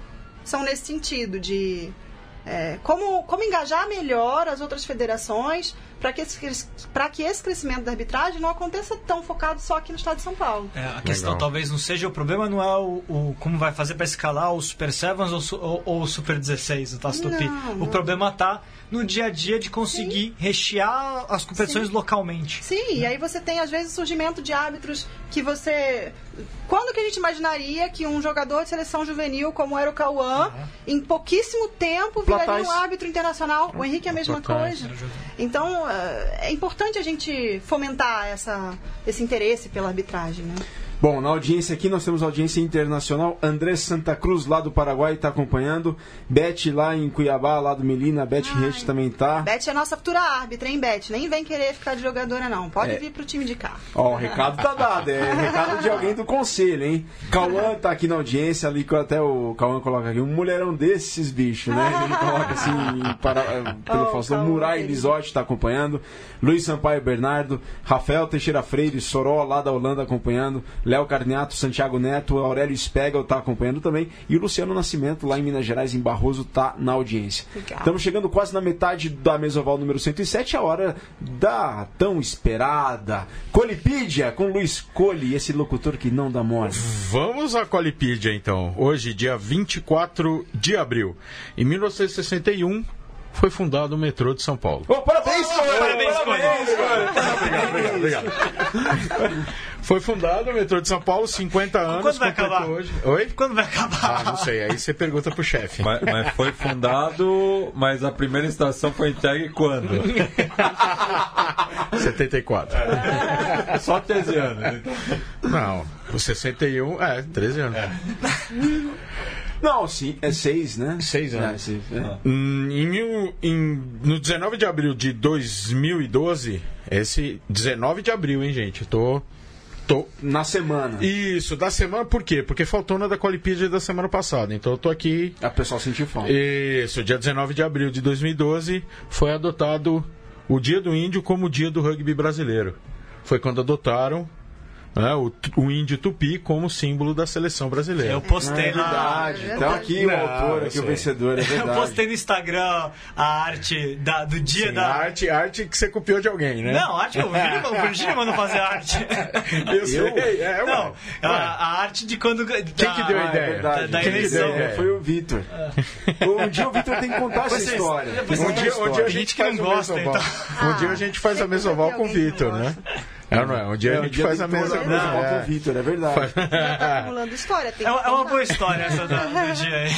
são nesse sentido, de é, como, como engajar melhor as outras federações para que, esse, que esse crescimento da arbitragem não aconteça tão focado só aqui no estado de São Paulo. É, a questão Legal. talvez não seja o problema, não é o, o como vai fazer para escalar o Super Sevens ou, ou, ou o Super 16, o Taça Tupi. Não, O não. problema tá no dia a dia de conseguir rechear as competições Sim. localmente. Sim, e aí você tem, às vezes, o surgimento de árbitros que você. Quando que a gente imaginaria que um jogador de seleção juvenil, como era o Cauã, em pouquíssimo tempo viraria Platais. um árbitro internacional? O Henrique é a mesma Platais. coisa. Então, é importante a gente fomentar essa, esse interesse pela arbitragem, né? Bom, na audiência aqui nós temos audiência internacional. André Santa Cruz, lá do Paraguai, está acompanhando. Beth, lá em Cuiabá, lá do Melina. Beth. Rente também tá. Beth é nossa futura árbitra, hein, Beth? Nem vem querer ficar de jogadora, não. Pode É. vir pro time de cá. Ó, o recado tá dado. É (laughs) recado de alguém do conselho, hein? Cauã tá aqui na audiência, ali que até o Cauã coloca aqui. Um mulherão desses, bicho, né? Ele coloca assim, para, eh, pelo Oh, Faustão. Murai. Lisotti tá acompanhando. Luiz Sampaio Bernardo. Rafael Teixeira Freire, Soró, lá da Holanda, acompanhando. Léo Carneato, Santiago Neto, Aurélio Spegel tá acompanhando também. E o Luciano Nascimento, lá em Minas Gerais, em Barroso, tá na audiência. Legal. Estamos chegando quase na metade da Mesoval número 107, a hora da tão esperada Colipídia com Luiz Cole, esse locutor que não dá mole. Vamos à Colipídia, então. Hoje, dia 24 de abril. Em 1961, foi fundado o metrô de São Paulo. Ô, parabéns, Cole! Parabéns, Cole! Obrigado, obrigado. (laughs) Foi fundado o metrô de São Paulo, 50 anos. Quando vai acabar? Hoje. Oi? Quando vai acabar? Ah, não sei. Aí você pergunta pro chefe. Mas, mas foi fundado, mas a primeira estação foi entregue quando? (laughs) 74. Só 13 anos. então. Não, o 61, é, 13 anos. (laughs) Não, sim, é seis, né? Seis É, anos. seis, é. Hum, Em, mil- em- no 19 de abril de 2012, esse 19 de abril, hein, gente? Eu tô Tô. na semana. Isso, da semana, por quê? Porque faltou na da Qualipídia da semana passada. Então eu tô aqui. A pessoa sentiu fome. Isso, dia 19 de abril de 2012 foi adotado o Dia do Índio como o Dia do Rugby Brasileiro. Foi quando adotaram né, o, o índio tupi como símbolo da seleção brasileira. Eu Não, postei é na. verdade. É Então aqui o Não, autor, eu aqui o vencedor, é (laughs) Eu verdade. postei no Instagram a arte da- do dia Sim, da. arte, arte que você copiou de alguém, né? Não, arte, o o Virgínia mandou fazer arte. (laughs) eu sei, é, Não, ué. a, a arte de quando. Quem que deu a ideia? É verdade. Da- da Quem que eleição. deu a ideia? Foi o Vitor. Um dia o Vitor tem que contar essa história. Um dia, a um dia a gente gente que não faz o gosta, então. Um dia a gente faz a mesoval com o Vitor, né? É, não é? Um dia É, a gente dia faz a mesa. contar a mesoval com é. o Vitor, é verdade. Já tá acumulando história. Tem É que uma, é uma boa história essa da- do (laughs) dia aí.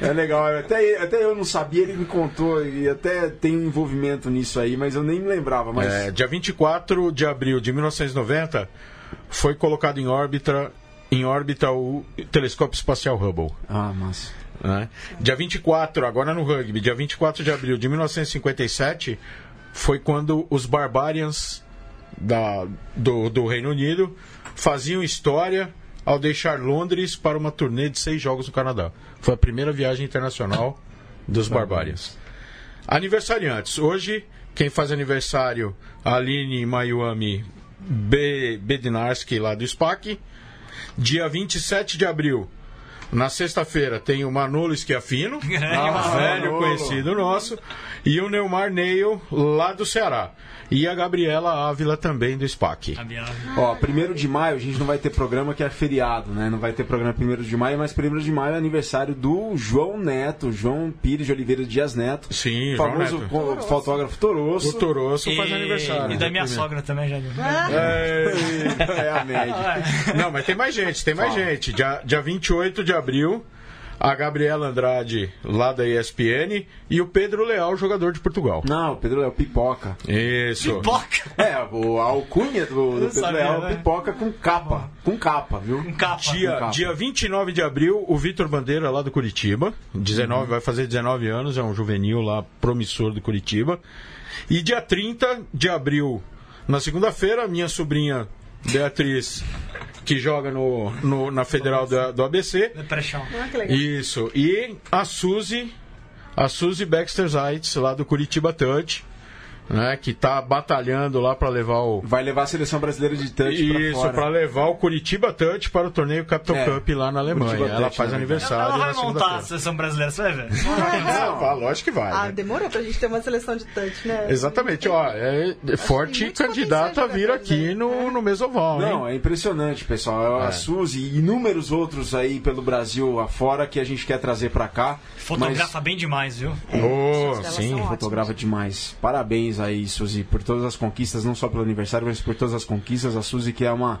É legal, até, até eu não sabia, ele me contou e até tem um envolvimento nisso aí, mas eu nem me lembrava. Mas É, dia 24 de abril de 1990 foi colocado em órbita, em órbita o telescópio espacial Hubble. Ah, massa. né? Dia 24, agora no rugby, dia 24 de abril de 1957 foi quando os Barbarians da, do, do Reino Unido faziam história ao deixar Londres para uma turnê de seis jogos no Canadá. Foi a primeira viagem internacional dos Barbarians. Aniversariantes. Hoje, quem faz aniversário, Aline Mayuami B. Bednarski, lá do SPAC. Dia 27 de abril, na sexta-feira, tem o Manolo Schiaffino, (laughs) Ah, velho Manolo. conhecido nosso, e o Neumar Neil, lá do Ceará. E a Gabriela Ávila, também do SPAC. Ó, primeiro de maio a gente não vai ter programa que é feriado, né? Não vai ter programa primeiro de maio, mas primeiro de maio é aniversário do João Neto, João Pires de Oliveira Dias Neto. Sim, João famoso Neto. co- fotógrafo Toroço. O Toroço faz E- aniversário. E da né, minha primeiro. sogra também já. (laughs) É, É a média. (laughs) Não, mas tem mais gente, tem mais Fala. gente. Dia, dia 28 de abril, a Gabriela Andrade, lá da ESPN, e o Pedro Leal, jogador de Portugal. Não, o Pedro Léo Pipoca. Isso. Pipoca! É, o, a alcunha do, do Pedro sabia, Léo né? Pipoca com capa. Com capa, viu? Um capa. Dia, capa. dia 29 de abril, o Vitor Bandeira, lá do Curitiba. 19, vai fazer 19 anos, é um juvenil lá promissor do Curitiba. E dia 30 de abril, na segunda-feira, minha sobrinha Beatriz, que joga no, no- na Federal da- do ABC. Depressão. Ah, que legal. Isso. E a Suzy, a Suzy Baxter Zeitz, lá do Curitiba Touch, né, que tá batalhando lá para levar o Vai levar a seleção brasileira de touch isso, para levar o Curitiba Touch para o torneio Capital É, Cup lá na Alemanha. Curitiba Ela Touch, faz né? aniversário Ela vai montar a seleção brasileira, você vai ver. (laughs) Não, ah, lógico que vai. Ah, né? demorou pra gente ter uma seleção de touch, né? Exatamente, ó, é forte muitos candidato a vir aqui no, aí. no Mesoval, hein? Não, é impressionante, pessoal. A É. Suzy e inúmeros outros aí pelo Brasil afora que a gente quer trazer pra cá. Fotografa bem demais, viu? Oh, sim. ótimas. Fotografa demais. Parabéns aí, Suzy, por todas as conquistas, não só pelo aniversário, mas por todas as conquistas. A Suzy que é uma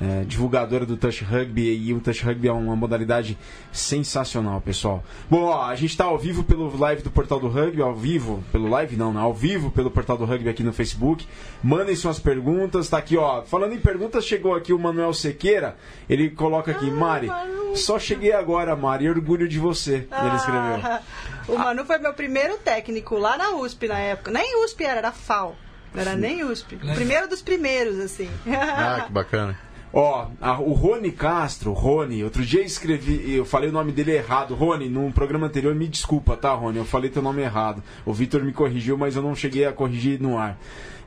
é, divulgadora do Touch Rugby e o Touch Rugby é uma modalidade sensacional, pessoal. Bom, ó, a gente tá ao vivo pelo live do Portal do Rugby, ao vivo, pelo live não, né? Ao vivo pelo Portal do Rugby aqui no Facebook. Mandem suas perguntas, tá aqui, ó. Falando em perguntas, chegou aqui o Manuel Sequeira, ele coloca aqui, Mari, Manu. só cheguei agora, Mari, orgulho de você. Ele escreveu. Ah, o Manu foi meu primeiro técnico lá na USP na época. Nem USP era, era FAO. Não era nem USP. O primeiro dos primeiros, assim. Ah, que bacana. Ó, a- o Rony Castro, Rony, outro dia escrevi, eu falei o nome dele errado. Rony, num programa anterior, me desculpa, tá, Rony? Eu falei teu nome errado. O Vitor me corrigiu, mas eu não cheguei a corrigir no ar.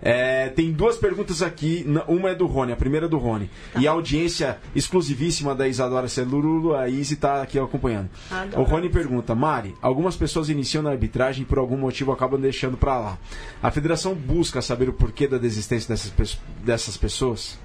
É, tem duas perguntas aqui, uma é do Rony, a primeira é do Rony. E a audiência exclusivíssima da Isadora Celurulo, a Izzy tá aqui acompanhando. Adoro. O Rony pergunta, Mari, algumas pessoas iniciam na arbitragem e por algum motivo acabam deixando pra lá. A federação busca saber o porquê da desistência dessas, pe- dessas pessoas?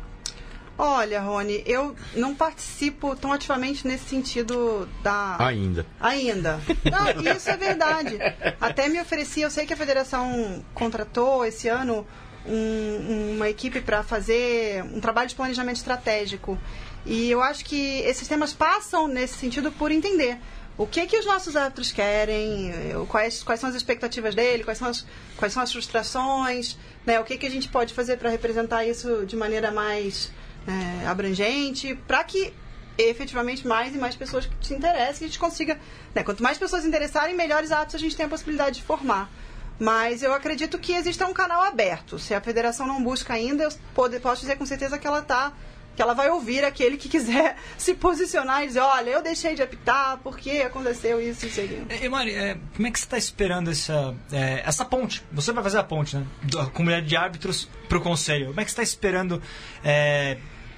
Olha, Rony, eu não participo tão ativamente nesse sentido da. Ainda. Ainda. Não, isso é verdade. Até me ofereci, eu sei que a federação contratou esse ano um- uma equipe para fazer um trabalho de planejamento estratégico. E eu acho que esses temas passam nesse sentido por entender o que que os nossos árbitros querem, quais, quais são as expectativas dele, quais são as, quais são as frustrações, né, o que, que a gente pode fazer para representar isso de maneira mais eh, abrangente, para que efetivamente mais e mais pessoas se interessem e a gente consiga. Né, quanto mais pessoas se interessarem, melhores atos a gente tem a possibilidade de formar. Mas eu acredito que exista um canal aberto. Se a federação não busca ainda, eu posso dizer com certeza que ela está que ela vai ouvir aquele que quiser (laughs) se posicionar e dizer, olha, eu deixei de apitar, porque aconteceu isso, isso e E, Mari, é, como é que você está esperando essa, é, essa ponte? Você vai fazer a ponte, né? Da comunidade de árbitros para o conselho. Como é que você está esperando... É,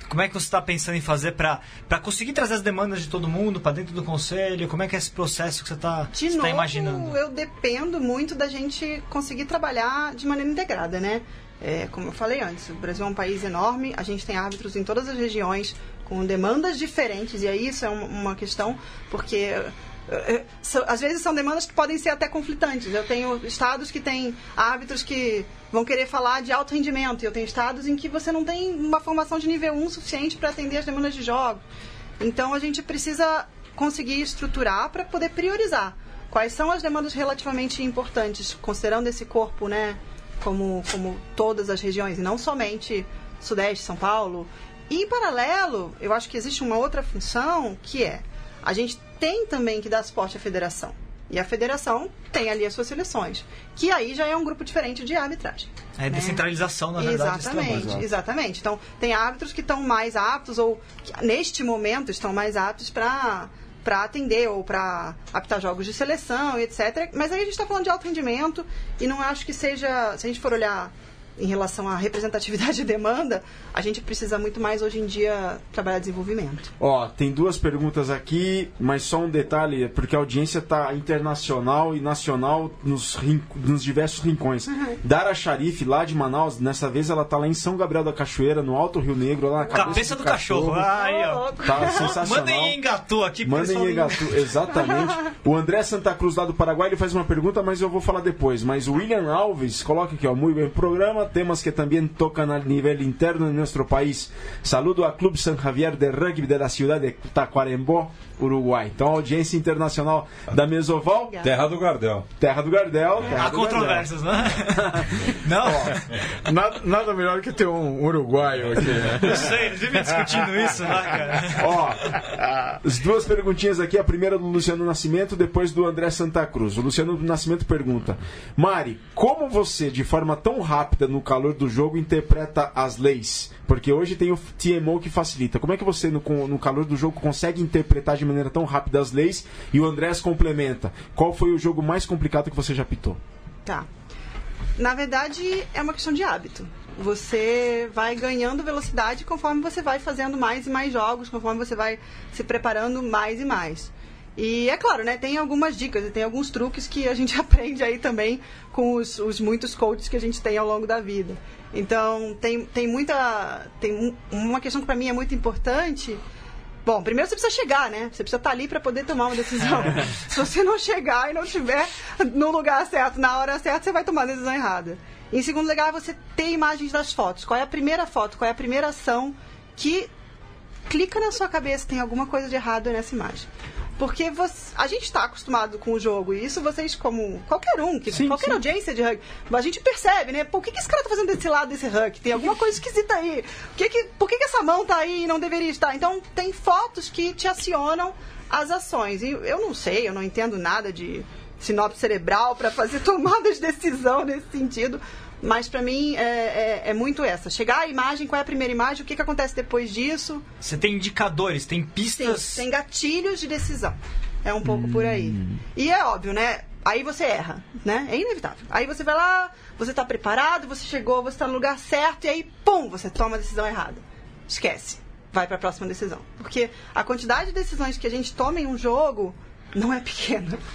como é que você está pensando em fazer para conseguir trazer as demandas de todo mundo para dentro do conselho? Como é que é esse processo que você está tá novo, imaginando? eu dependo muito da gente conseguir trabalhar de maneira integrada, né? É, como eu falei antes, o Brasil é um país enorme, a gente tem árbitros em todas as regiões com demandas diferentes, e aí isso é um- uma questão, porque às vezes são demandas que podem ser até conflitantes. Eu tenho estados que têm árbitros que vão querer falar de alto rendimento, e eu tenho estados em que você não tem uma formação de nível 1 suficiente para atender as demandas de jogo. Então a gente precisa conseguir estruturar para poder priorizar quais são as demandas relativamente importantes, considerando esse corpo, né, como, como todas as regiões, e não somente Sudeste, São Paulo. E em paralelo, eu acho que existe uma outra função que é a gente tem também que dar suporte à federação. E a federação tem ali as suas seleções, que aí já é um grupo diferente de arbitragem. É né? descentralização, na verdade, desse trabalho. Exatamente, exatamente. Então, tem árbitros que estão mais aptos, ou que, neste momento estão mais aptos para para atender ou para apitar jogos de seleção etc. Mas aí a gente está falando de alto rendimento e não acho que seja, se a gente for olhar em relação à representatividade e demanda, a gente precisa muito mais hoje em dia trabalhar desenvolvimento. Ó, tem duas perguntas aqui, mas só um detalhe, é porque a audiência tá internacional e nacional nos, rin- nos diversos rincões. Dara Sharif, lá de Manaus, dessa vez ela tá lá em São Gabriel da Cachoeira, no Alto Rio Negro, lá na cabeça, Cabeça do cachorro. Aí, ó. Tá sensacional. (laughs) Mandem em Engatu aqui. Mandem em do- Engatu, exatamente. (laughs) O André Santa Cruz, lá do Paraguai, ele faz uma pergunta, mas eu vou falar depois. Mas o William Alves, coloca aqui, ó, muito bem programa, temas que também tocam a nível interno de nosso país. Saludo a Clube San Javier de Rugby de la ciudad de Tacuarembó, Uruguai. Então, audiência internacional da Mesoval, Obrigada. Terra do Gardel. terra do Gardel. Terra Há do controvérsias, né? (laughs) Não, Nada, nada melhor que ter um uruguaio aqui, né? não sei, eles vivem discutindo isso lá, cara. Ó, as duas perguntinhas aqui, a primeira do Luciano Nascimento, depois do André Santa Cruz. O Luciano Nascimento pergunta: Mari, como você, de forma tão rápida no calor do jogo, interpreta as leis? Porque hoje tem o TMO que facilita. Como é que você, no, no calor do jogo, consegue interpretar de maneira tão rápida as leis? E o Andrés complementa: qual foi o jogo mais complicado que você já pitou? Tá. Na verdade, é uma questão de hábito. Você vai ganhando velocidade conforme você vai fazendo mais e mais jogos, conforme você vai se preparando mais e mais. E é claro, né? Tem algumas dicas e tem alguns truques que a gente (laughs) aprende aí também com os, os muitos coaches que a gente tem ao longo da vida. Então, tem, tem muita. Tem um- uma questão que para mim é muito importante. Bom, primeiro você precisa chegar, né? Você precisa estar ali para poder tomar uma decisão. (laughs) Se você não chegar e não estiver no lugar certo, na hora certa, você vai tomar a decisão errada. Em segundo lugar, você ter imagens das fotos. Qual é a primeira foto? Qual é a primeira ação que clica na sua cabeça tem alguma coisa de errado nessa imagem. Porque você- a gente está acostumado com o jogo, e isso vocês, como qualquer um, que, Sim, qualquer sim. audiência de rugby, a gente percebe, né? Por que, que esse cara tá fazendo desse lado desse rugby? Tem alguma coisa esquisita aí. Por que, que, por que, que essa mão tá aí e não deveria estar? Então, tem fotos que te acionam as ações. E eu não sei, eu não entendo nada de sinopse cerebral para fazer (laughs) tomadas de decisão nesse sentido. Mas para mim é, é- é muito essa. Chegar à imagem, qual é a primeira imagem, o que, que acontece depois disso. Você tem indicadores, tem Sim, pistas. tem gatilhos de decisão. É um pouco por aí. E é óbvio, né? Aí você erra, né? É inevitável. Aí você vai lá, você tá preparado, você chegou, você tá no lugar certo, e aí, pum, você toma a decisão errada. Esquece. Vai pra próxima decisão. Porque a quantidade de decisões que a gente toma em um jogo não é pequena. (laughs)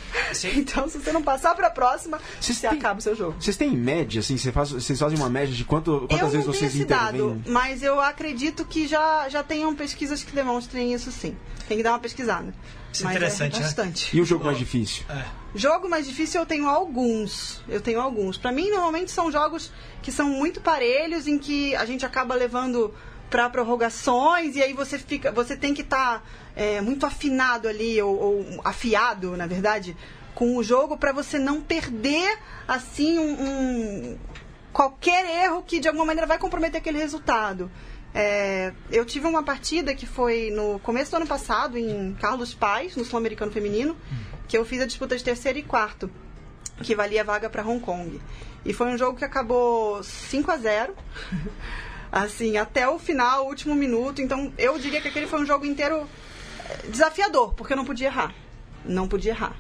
Então, se você não passar pra próxima, Vocês você têm- acaba o seu jogo. Vocês têm média, assim? Você faz, vocês fazem uma média de quanto, quantas eu vezes vocês esse dado, intervêm? mas eu acredito que já, já tenham pesquisas que demonstrem isso sim. Tem que dar uma pesquisada. Isso é mas interessante, é né? bastante. E o jogo mais difícil? É. Jogo mais difícil eu tenho alguns. Eu tenho alguns. Pra mim, normalmente são jogos que são muito parelhos, em que a gente acaba levando pra prorrogações e aí você fica, você tem que estar muito afinado ali ou, ou afiado, na verdade, com o jogo pra você não perder assim um, um- qualquer erro que de alguma maneira vai comprometer aquele resultado. É, eu tive uma partida que foi no começo do ano passado, em Carlos Paz, no Sul-Americano Feminino, que eu fiz a disputa de terceiro e quarto, que valia vaga para Hong Kong. E foi um jogo que acabou 5 a 0 (laughs) Assim, até o final, último minuto. Então, eu diria que aquele foi um jogo inteiro eh, desafiador, porque eu não podia errar. Não podia errar.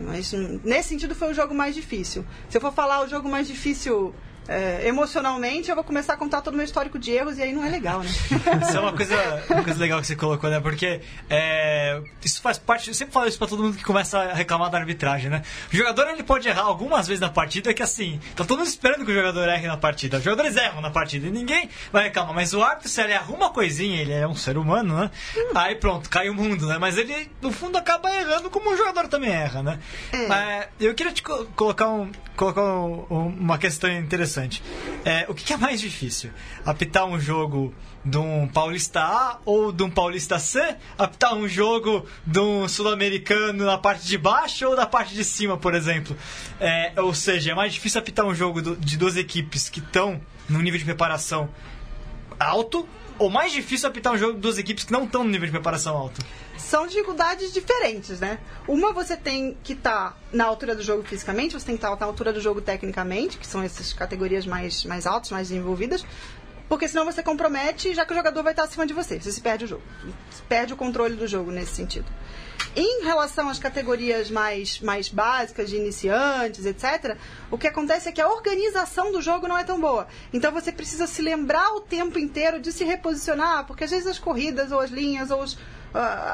Mas hum, nesse sentido foi o jogo mais difícil. Se eu for falar o jogo mais difícil é, emocionalmente, eu vou começar a contar todo o meu histórico de erros e aí não é legal, né? (laughs) Isso é uma coisa, uma coisa legal que você colocou, né? Porque é, isso faz parte. Eu sempre falo isso pra todo mundo que começa a reclamar da arbitragem, né? O jogador ele pode errar algumas vezes na partida, que assim, tá todo mundo esperando que o jogador erre na partida. Os jogadores erram na partida e ninguém vai reclamar. Mas o árbitro, se ele erra uma coisinha, ele é um ser humano, né? Aí pronto, cai o mundo, né? Mas ele, no fundo, acaba errando como o jogador também erra, né? É, eu queria te co- colocar, um, colocar um- um- uma questão interessante. É, o que, é mais difícil? Apitar um jogo de um Paulista A ou de um Paulista C? Apitar um jogo de um Sul-Americano na parte de baixo ou na parte de cima, por exemplo? É, ou seja, é mais difícil apitar um jogo do- de duas equipes que estão num nível de preparação alto ou mais difícil apitar um jogo duas equipes que não estão no nível de preparação alto? São dificuldades diferentes, né? Uma você tem que estar na altura do jogo fisicamente, você tem que estar na altura do jogo tecnicamente, que são essas categorias mais, mais altas, mais desenvolvidas. Porque senão você compromete, já que o jogador vai estar acima de você. Você se perde o jogo. Você perde o controle do jogo nesse sentido. Em relação às categorias mais, mais básicas, de iniciantes, etc., o que acontece é que a organização do jogo não é tão boa. Então você precisa se lembrar o tempo inteiro de se reposicionar, porque às vezes as corridas, ou as linhas, ou os,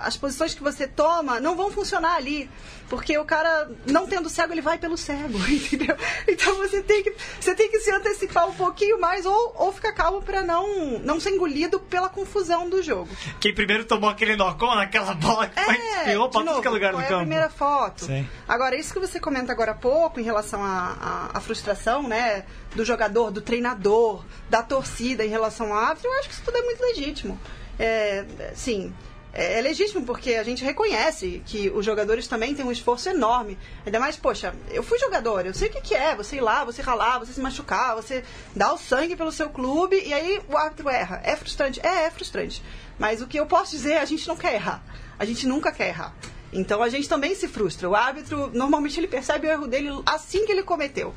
as posições que você toma não vão funcionar ali. Porque o cara, não tendo cego, ele vai pelo cego, (laughs) entendeu? Então você tem que, você tem que se antecipar um pouquinho mais ou, ou ficar calmo para não, não ser engolido pela confusão do jogo. Quem primeiro tomou aquele nó naquela bola que vai espirrou pra de tudo que é novo, lugar qual do é campo. a primeira foto. Sim. Agora, isso que você comenta agora há pouco, em relação à à- à frustração, né, do jogador, do treinador, da torcida em relação ao árbitro, eu acho que isso tudo é muito legítimo. É, sim, é, é legítimo porque a gente reconhece que os jogadores também têm um esforço enorme. Ainda mais, poxa, eu fui jogador, eu sei o que, que é você ir lá, você ralar, você se machucar, você dar o sangue pelo seu clube e aí o árbitro erra. É frustrante? É, é frustrante. Mas o que eu posso dizer é a gente não quer errar. A gente nunca quer errar. Então a gente também se frustra. O árbitro, normalmente, ele percebe o erro dele assim que ele cometeu.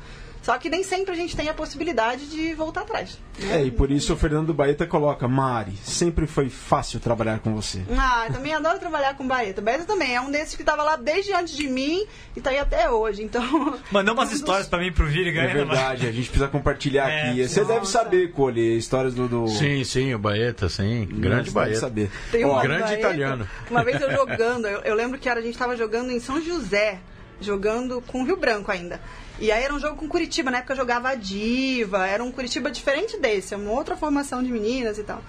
Só que nem sempre a gente tem a possibilidade de voltar atrás. É, e por isso o Fernando Baeta coloca, Mari, sempre foi fácil trabalhar com você. Ah, eu também adoro trabalhar com Baeta. Baeta também é um desses que estava lá desde antes de mim e tá aí até hoje. Então. (laughs) Mandou umas histórias pra mim pro Vini, É galera. verdade, a gente precisa compartilhar É, aqui. Você nossa. deve saber, Cole, histórias do... do... Sim, sim, o Baeta, sim. Grande Baeta. saber. Tem Ó, uma grande Baeta. italiano. Uma vez eu (laughs) jogando, eu, eu lembro que era, a gente estava jogando em São José, jogando com Rio Branco ainda. E aí era um jogo com Curitiba, na época eu jogava a Diva, era um Curitiba diferente desse, é uma outra formação de meninas e tal.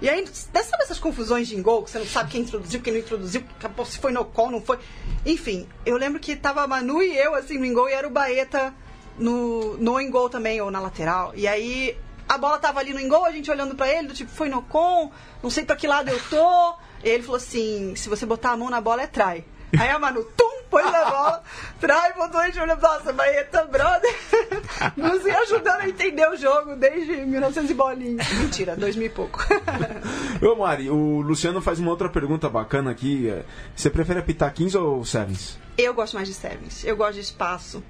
E aí, sabe essas confusões de gol, que você não sabe quem introduziu, quem não introduziu, se foi no call, não foi. Enfim, eu lembro que tava a Manu e eu, assim, no engol, e era o Baeta no, no engol também, ou na lateral. E aí, a bola tava ali no engol, a gente olhando pra ele, do tipo, foi no com, não sei pra que lado eu tô. E ele falou assim, se você botar a mão na bola, é trai. Aí a Manu, tum, pôs na bola, trai, botou a gente olhando, nossa, Baeta, brother, nos ajudando a entender o jogo desde 1900 e bolinha. Mentira, 2000 e pouco. Ô Mari, o Luciano faz uma outra pergunta bacana aqui. Você prefere apitar 15 ou Sevens? Eu gosto mais de sevens. Eu gosto de espaço.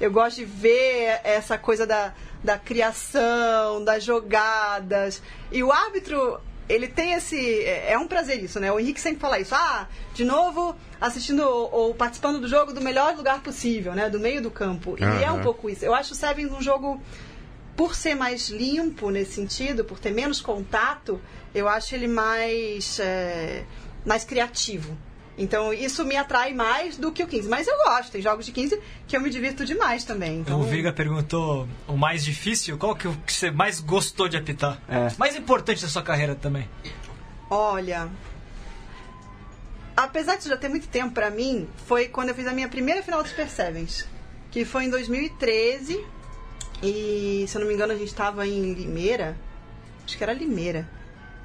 Eu gosto de ver essa coisa da, da criação, das jogadas. E o árbitro, ele tem esse. É é um prazer isso, né? O Henrique sempre fala isso. Ah, de novo, assistindo ou, ou participando do jogo do melhor lugar possível, né? Do meio do campo. E é um pouco isso. Eu acho o Sevens um jogo por ser mais limpo nesse sentido, por ter menos contato, eu acho ele mais, é, mais criativo. Então isso me atrai mais do que o 15. Mas eu gosto, tem jogos de 15 que eu me divirto demais também. Então, O Viga perguntou o mais difícil, qual que, o que você mais gostou de apitar? É. Mais importante da sua carreira também. Olha. Apesar de já ter muito tempo pra mim, foi quando eu fiz a minha primeira final do Super Sevens. Que foi em 2013. E, se eu não me engano, a gente estava em Limeira. Acho que era Limeira.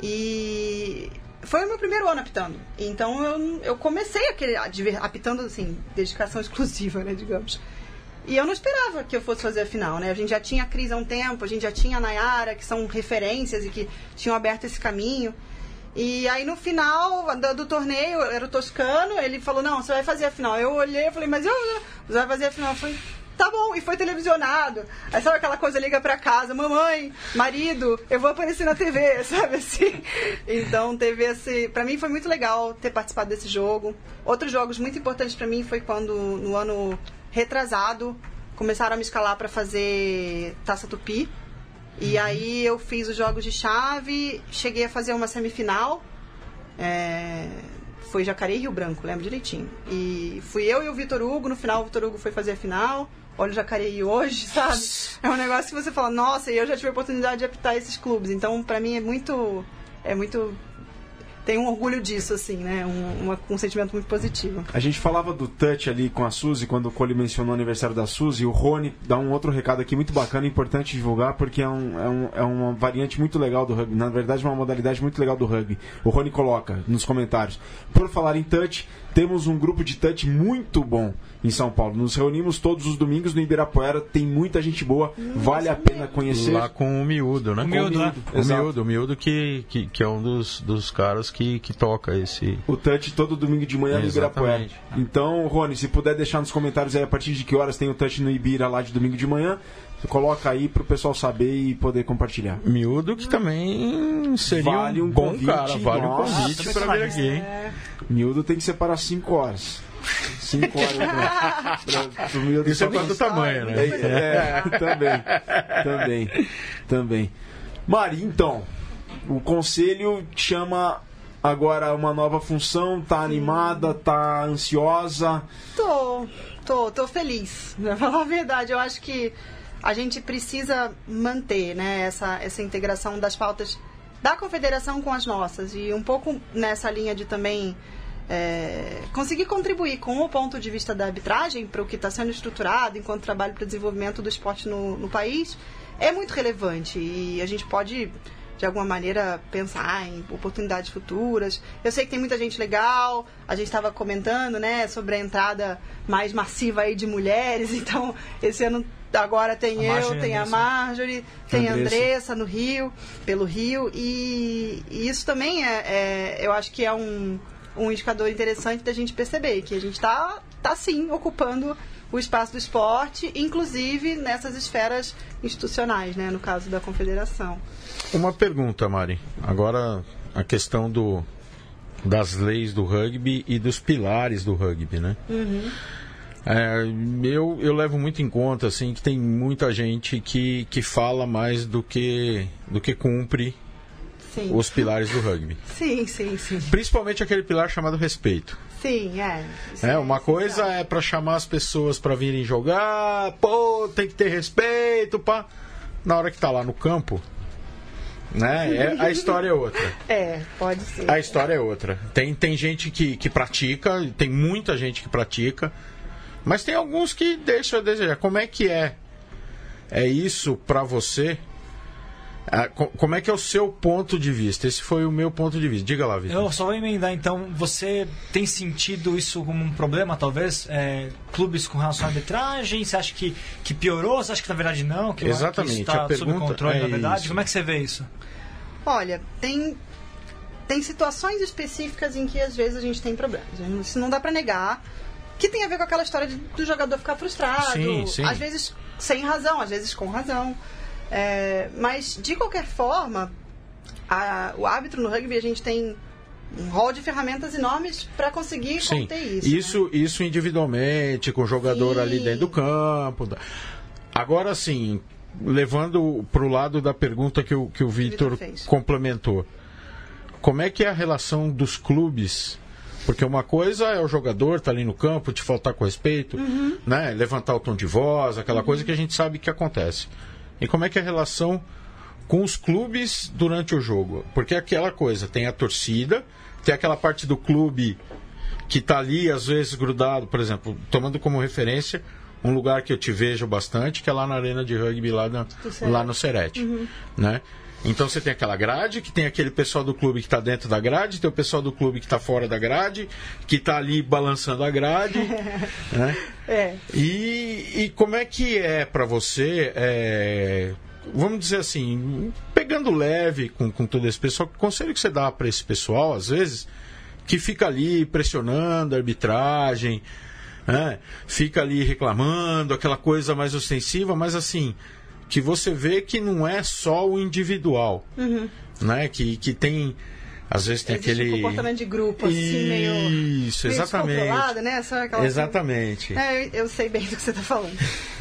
E foi o meu primeiro ano apitando. Então eu, eu comecei aquele, apitando, assim, dedicação (laughs) exclusiva, né, digamos. E eu não esperava que eu fosse fazer a final, né? A gente já tinha a Cris há um tempo, a gente já tinha a Nayara, que são referências e que tinham aberto esse caminho. E aí no final do, do torneio, era o Toscano, ele falou, não, você vai fazer a final. Eu olhei e falei, mas eu, você vai fazer a final? Eu falei, tá bom, e foi televisionado. Aí sabe aquela coisa, liga pra casa, mamãe, marido, eu vou aparecer na TV, (laughs) sabe assim? Então teve esse. Pra mim foi muito legal ter participado desse jogo. Outros jogos muito importantes pra mim foi quando, no ano retrasado, começaram a me escalar pra fazer Taça Tupi. E aí eu fiz os jogos de chave, cheguei a fazer uma semifinal. É, foi Jacareí e Rio Branco, lembro direitinho. E fui eu e o Vitor Hugo, no final o Vitor Hugo foi fazer a final. Olha o Jacareí hoje, sabe? É um negócio que você fala, nossa, e eu já tive a oportunidade de apitar esses clubes. Então, pra mim é muito. É muito tem um orgulho disso, assim, né? Um, uma- um sentimento muito positivo. A gente falava do touch ali com a Suzy, quando o Cole mencionou o aniversário da Suzy. O Rony dá um outro recado aqui muito bacana e importante divulgar, porque é, um, é, um- é uma variante muito legal do rugby. Na verdade, uma modalidade muito legal do rugby. O Rony coloca nos comentários. Por falar em touch, temos um grupo de touch muito bom em São Paulo. Nos reunimos todos os domingos no Ibirapuera. Tem muita gente boa. vale a pena conhecer. Lá com o miúdo, né? O miúdo, Com né? O miúdo, o miúdo que, que, que é um dos, dos caras que, que toca esse. O touch todo domingo de manhã no Ibirapuera. Então, Rony, se puder deixar nos comentários aí a partir de que horas tem o touch no Ibira lá de domingo de manhã, você coloca aí pro pessoal saber e poder compartilhar. Miúdo que também seria Vale um, um bom convite, cara, vale um nossa, convite também pra vir aqui, hein? Miúdo tem que separar 5 horas. 5 horas pra, (laughs) pra, pro miúdo Isso é do tamanho, né? É, é, também, também, também. Mari, então, o conselho chama agora uma nova função, tá animada, tá ansiosa. Tô, tô, tô feliz. (laughs) Pra falar a verdade, eu acho que a gente precisa manter né, essa, essa integração das pautas da confederação com as nossas. E um pouco nessa linha de também é, conseguir contribuir com o ponto de vista da arbitragem para o que está sendo estruturado enquanto trabalho para o desenvolvimento do esporte no, no país é muito relevante. E a gente pode de alguma maneira pensar em oportunidades futuras. Eu sei que tem muita gente legal, a gente estava comentando, né, sobre a entrada mais massiva aí de mulheres, (laughs) então esse ano agora tem A eu, tem a. Marjorie, tem a Andressa. Andressa no Rio, pelo Rio, e, e isso também é, é- eu acho que é um, um indicador interessante da gente perceber que a gente está tá sim ocupando o espaço do esporte, inclusive nessas esferas institucionais, né, no caso da confederação. Uma pergunta, Mari. Agora a questão do das leis do rugby e dos pilares do rugby, né? É, eu, eu levo muito em conta assim que tem muita gente que, que fala mais do que do que cumpre Sim. os pilares do rugby. (laughs) Sim, sim, sim. Principalmente aquele pilar chamado respeito. Sim, é. Isso É, uma coisa é para chamar as pessoas para virem jogar, pô, tem que ter respeito, pá. Na hora que tá lá no campo, né? é- a história é outra. (laughs) É, pode ser. A história é outra. Tem, tem gente que, que pratica, tem muita gente que pratica, mas tem alguns que deixam a desejar. Como é que é? É isso pra você? Ah, co- como é que é o seu ponto de vista? Esse foi o meu ponto de vista. Diga lá, Vitor. Eu só vou emendar então. Você tem sentido isso como um problema, talvez? É, clubes com relação à arbitragem? Você acha que, que piorou? Você acha que na verdade não? Que, Exatamente, Que isso tá a sob pergunta controle, é na verdade? isso. Como é que você vê isso? Olha, tem, tem situações específicas em que às vezes a gente tem problemas. Isso não dá pra negar. Que tem a ver com aquela história de- do jogador ficar frustrado. Sim, sim. Às vezes sem razão, às vezes com razão. É, mas, de qualquer forma, a- o árbitro no rugby, a gente tem um rol de ferramentas enormes para conseguir Sim, conter isso. né? isso, isso individualmente, com o jogador Sim. ali dentro do campo. Agora sim, levando para o lado da pergunta que o, que o Vitor complementou. Como é que é a relação dos clubes? Porque uma coisa é o jogador tá ali no campo, te faltar com respeito, Uhum. né? levantar o tom de voz, aquela coisa que a gente sabe que acontece. E como é que é a relação com os clubes durante o jogo? Porque é aquela coisa, tem a torcida, tem aquela parte do clube que está ali, às vezes, grudado, por exemplo, tomando como referência um lugar que eu te vejo bastante, que é lá na arena de rugby, lá, na, lá no Serete. Né? Então você tem aquela grade, que tem aquele pessoal do clube que está dentro da grade, tem o pessoal do clube que está fora da grade, que está ali balançando a grade. (laughs) né? É. E, e como é que é para você, é, vamos dizer assim, pegando leve com, com todo esse pessoal, que conselho que você dá para esse pessoal, às vezes, que fica ali pressionando a arbitragem, né? fica ali reclamando, aquela coisa mais ostensiva, mas assim, que você vê que não é só o individual, né? Que, que tem, às vezes tem Existe aquele... um comportamento de grupo, assim, meio. Isso, meio exatamente. descontrolado, né? Sabe aquela coisa- Exatamente. É, eu, eu sei bem do que você está falando.